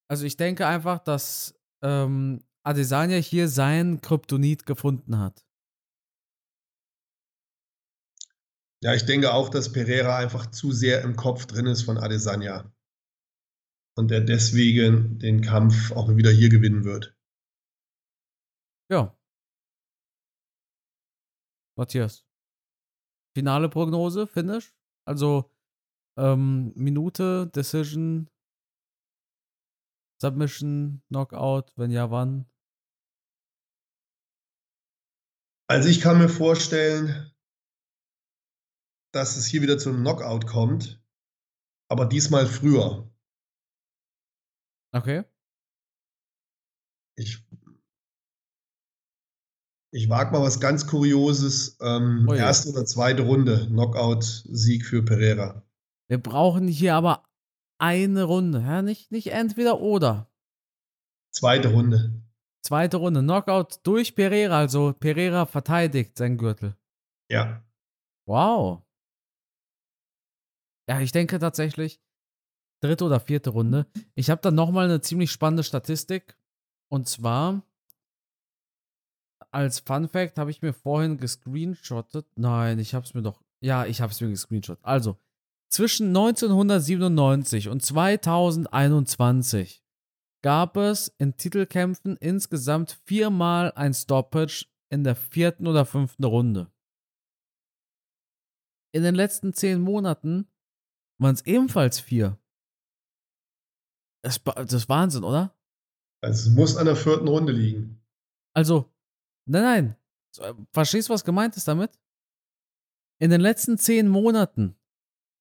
[SPEAKER 1] also ich denke einfach, dass ähm, Adesanya hier sein Kryptonit gefunden hat.
[SPEAKER 2] Ja, ich denke auch, dass Pereira einfach zu sehr im Kopf drin ist von Adesanya. Und er deswegen den Kampf auch wieder hier gewinnen wird.
[SPEAKER 1] Ja. Matthias. Finale Prognose, Finish? Also ähm, Minute, Decision, Submission, Knockout, wenn ja, wann?
[SPEAKER 2] Also ich kann mir vorstellen, dass es hier wieder zum Knockout kommt, aber diesmal früher.
[SPEAKER 1] Okay.
[SPEAKER 2] Ich, ich wage mal was ganz Kurioses. Ähm, oh ja. Erste oder zweite Runde, Knockout-Sieg für Pereira.
[SPEAKER 1] Wir brauchen hier aber eine Runde, ja? Nicht, nicht entweder oder.
[SPEAKER 2] Zweite Runde.
[SPEAKER 1] Zweite Runde. Knockout durch Pereira, also Pereira verteidigt seinen Gürtel.
[SPEAKER 2] Ja.
[SPEAKER 1] Wow. Ja, ich denke tatsächlich, dritte oder vierte Runde. Ich habe dann nochmal eine ziemlich spannende Statistik. Und zwar, als Fun Fact habe ich mir vorhin gescreenshottet. Nein, ich habe es mir doch. Ja, ich habe es mir gescreenshottet. Also, zwischen 1997 und 2021 gab es in Titelkämpfen insgesamt viermal ein Stoppage in der vierten oder fünften Runde. In den letzten zehn Monaten waren es ebenfalls vier. Das, das ist Wahnsinn, oder?
[SPEAKER 2] Also es muss an der vierten Runde liegen.
[SPEAKER 1] Also, nein, nein. Verstehst du, was gemeint ist damit? In den letzten zehn Monaten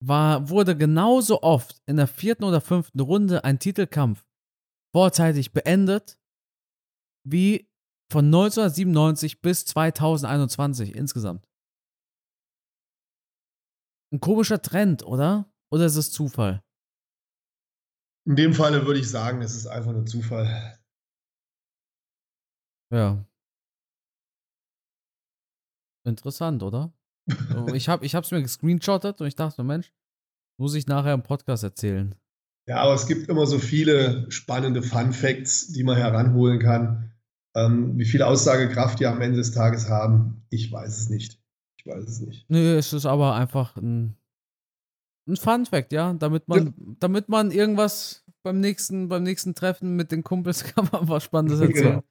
[SPEAKER 1] war, wurde genauso oft in der vierten oder fünften Runde ein Titelkampf vorzeitig beendet, wie von 1997 bis 2021 insgesamt. Ein komischer Trend, oder? Oder ist es Zufall?
[SPEAKER 2] In dem Falle würde ich sagen, es ist einfach nur Zufall.
[SPEAKER 1] Ja. Interessant, oder? ich habe es mir gescreenshottet und ich dachte, Mensch, muss ich nachher im Podcast erzählen.
[SPEAKER 2] Ja, aber es gibt immer so viele spannende Fun Facts, die man heranholen kann. Ähm, wie viel Aussagekraft die am Ende des Tages haben, ich weiß es nicht. Ich weiß es nicht.
[SPEAKER 1] Nö, es ist aber einfach ein, ein Fun Fact, ja. Damit man, ja. damit man irgendwas beim nächsten, beim nächsten Treffen mit den Kumpels kann man was Spannendes erzählen.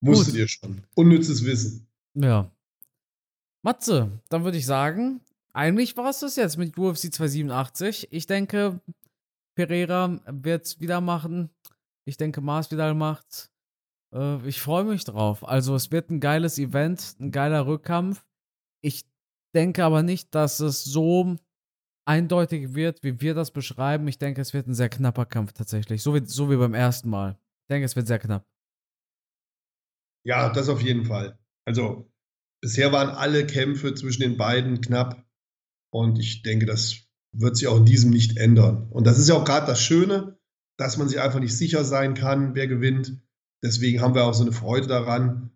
[SPEAKER 1] Genau.
[SPEAKER 2] Wusstet ihr schon. Unnützes Wissen.
[SPEAKER 1] Ja. Matze, dann würde ich sagen, eigentlich war es das jetzt mit UFC 287. Ich denke, Pereira wird es wieder machen. Ich denke, Masvidal macht's. Äh, ich freue mich drauf. Also, es wird ein geiles Event, ein geiler Rückkampf. Ich denke aber nicht, dass es so eindeutig wird, wie wir das beschreiben. Ich denke, es wird ein sehr knapper Kampf tatsächlich. So wie, so wie beim ersten Mal. Ich denke, es wird sehr knapp.
[SPEAKER 2] Ja, das auf jeden Fall. Also, Bisher waren alle Kämpfe zwischen den beiden knapp. Und ich denke, das wird sich auch in diesem nicht ändern. Und das ist ja auch gerade das Schöne, dass man sich einfach nicht sicher sein kann, wer gewinnt. Deswegen haben wir auch so eine Freude daran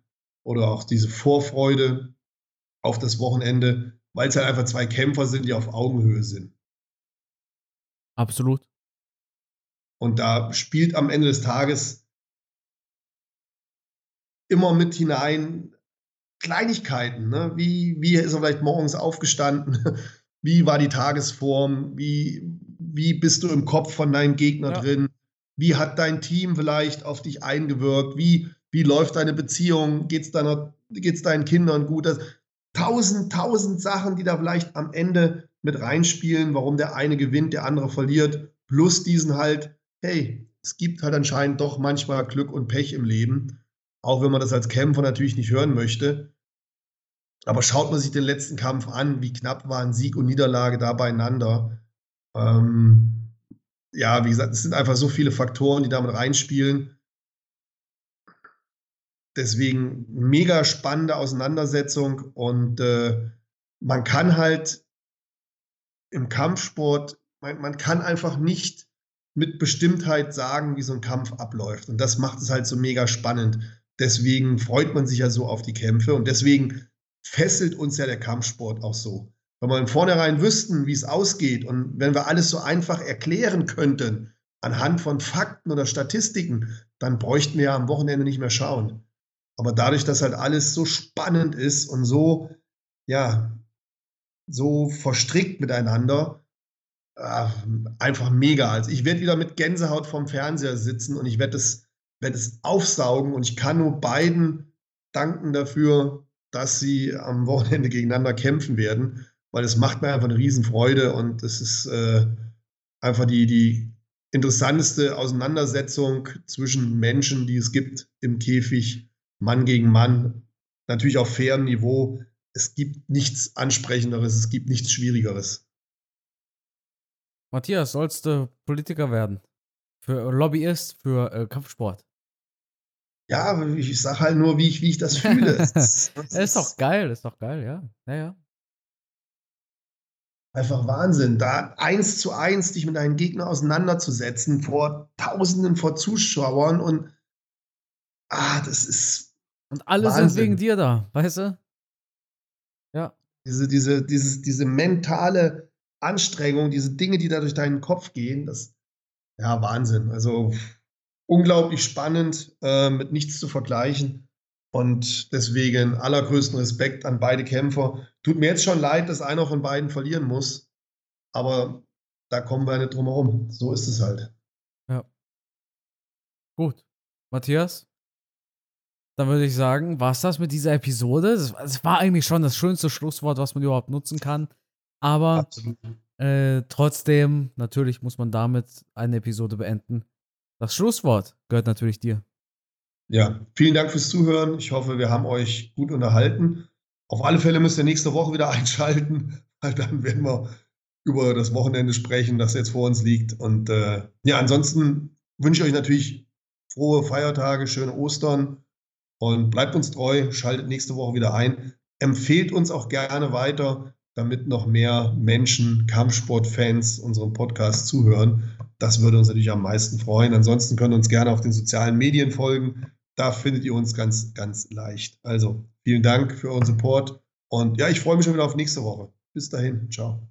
[SPEAKER 2] oder auch diese Vorfreude auf das Wochenende, weil es halt einfach zwei Kämpfer sind, die auf Augenhöhe sind.
[SPEAKER 1] Absolut.
[SPEAKER 2] Und da spielt am Ende des Tages immer mit hinein, Kleinigkeiten, ne? wie, wie ist er vielleicht morgens aufgestanden, wie war die Tagesform, wie, wie bist du im Kopf von deinem Gegner ja. drin, wie hat dein Team vielleicht auf dich eingewirkt, wie, wie läuft deine Beziehung, geht es geht's deinen Kindern gut, das, tausend, tausend Sachen, die da vielleicht am Ende mit reinspielen, warum der eine gewinnt, der andere verliert, plus diesen halt, hey, es gibt halt anscheinend doch manchmal Glück und Pech im Leben, auch wenn man das als Kämpfer natürlich nicht hören möchte. Aber schaut man sich den letzten Kampf an, wie knapp waren Sieg und Niederlage da beieinander. Ähm, ja, wie gesagt, es sind einfach so viele Faktoren, die damit reinspielen. Deswegen mega spannende Auseinandersetzung und äh, man kann halt im Kampfsport, man, man kann einfach nicht mit Bestimmtheit sagen, wie so ein Kampf abläuft. Und das macht es halt so mega spannend. Deswegen freut man sich ja so auf die Kämpfe und deswegen fesselt uns ja der Kampfsport auch so. Wenn wir im Vornherein wüssten, wie es ausgeht und wenn wir alles so einfach erklären könnten, anhand von Fakten oder Statistiken, dann bräuchten wir ja am Wochenende nicht mehr schauen. Aber dadurch, dass halt alles so spannend ist und so, ja, so verstrickt miteinander, äh, einfach mega. Also ich werde wieder mit Gänsehaut vorm Fernseher sitzen und ich werde es, werd aufsaugen und ich kann nur beiden danken dafür, dass sie am Wochenende gegeneinander kämpfen werden, weil es macht mir einfach eine Riesenfreude und es ist äh, einfach die, die interessanteste Auseinandersetzung zwischen Menschen, die es gibt im Käfig Mann gegen Mann, natürlich auf fairem Niveau. Es gibt nichts Ansprechenderes, es gibt nichts Schwierigeres.
[SPEAKER 1] Matthias, sollst du Politiker werden? Für Lobbyist, für äh, Kampfsport?
[SPEAKER 2] Ja, ich sag halt nur, wie ich, wie ich das fühle.
[SPEAKER 1] das, das ist, ist doch geil, ist doch geil, ja. Naja.
[SPEAKER 2] Einfach Wahnsinn, da eins zu eins dich mit deinen Gegner auseinanderzusetzen vor Tausenden vor Zuschauern und ah, das ist
[SPEAKER 1] und alle Wahnsinn. sind wegen dir da, weißt du?
[SPEAKER 2] Ja. Diese, diese, dieses, diese mentale Anstrengung, diese Dinge, die da durch deinen Kopf gehen, das, ja, Wahnsinn. Also unglaublich spannend, äh, mit nichts zu vergleichen. Und deswegen allergrößten Respekt an beide Kämpfer. Tut mir jetzt schon leid, dass einer von beiden verlieren muss. Aber da kommen wir nicht drum herum. So ist es halt.
[SPEAKER 1] Ja. Gut. Matthias, dann würde ich sagen, war es das mit dieser Episode. Es war eigentlich schon das schönste Schlusswort, was man überhaupt nutzen kann. Aber äh, trotzdem, natürlich muss man damit eine Episode beenden. Das Schlusswort gehört natürlich dir.
[SPEAKER 2] Ja, vielen Dank fürs Zuhören. Ich hoffe, wir haben euch gut unterhalten. Auf alle Fälle müsst ihr nächste Woche wieder einschalten, weil dann werden wir über das Wochenende sprechen, das jetzt vor uns liegt. Und äh, ja, ansonsten wünsche ich euch natürlich frohe Feiertage, schöne Ostern und bleibt uns treu, schaltet nächste Woche wieder ein. Empfehlt uns auch gerne weiter, damit noch mehr Menschen, Kampfsportfans unserem Podcast zuhören. Das würde uns natürlich am meisten freuen. Ansonsten könnt ihr uns gerne auf den sozialen Medien folgen. Da findet ihr uns ganz, ganz leicht. Also vielen Dank für euren Support und ja, ich freue mich schon wieder auf nächste Woche. Bis dahin, ciao.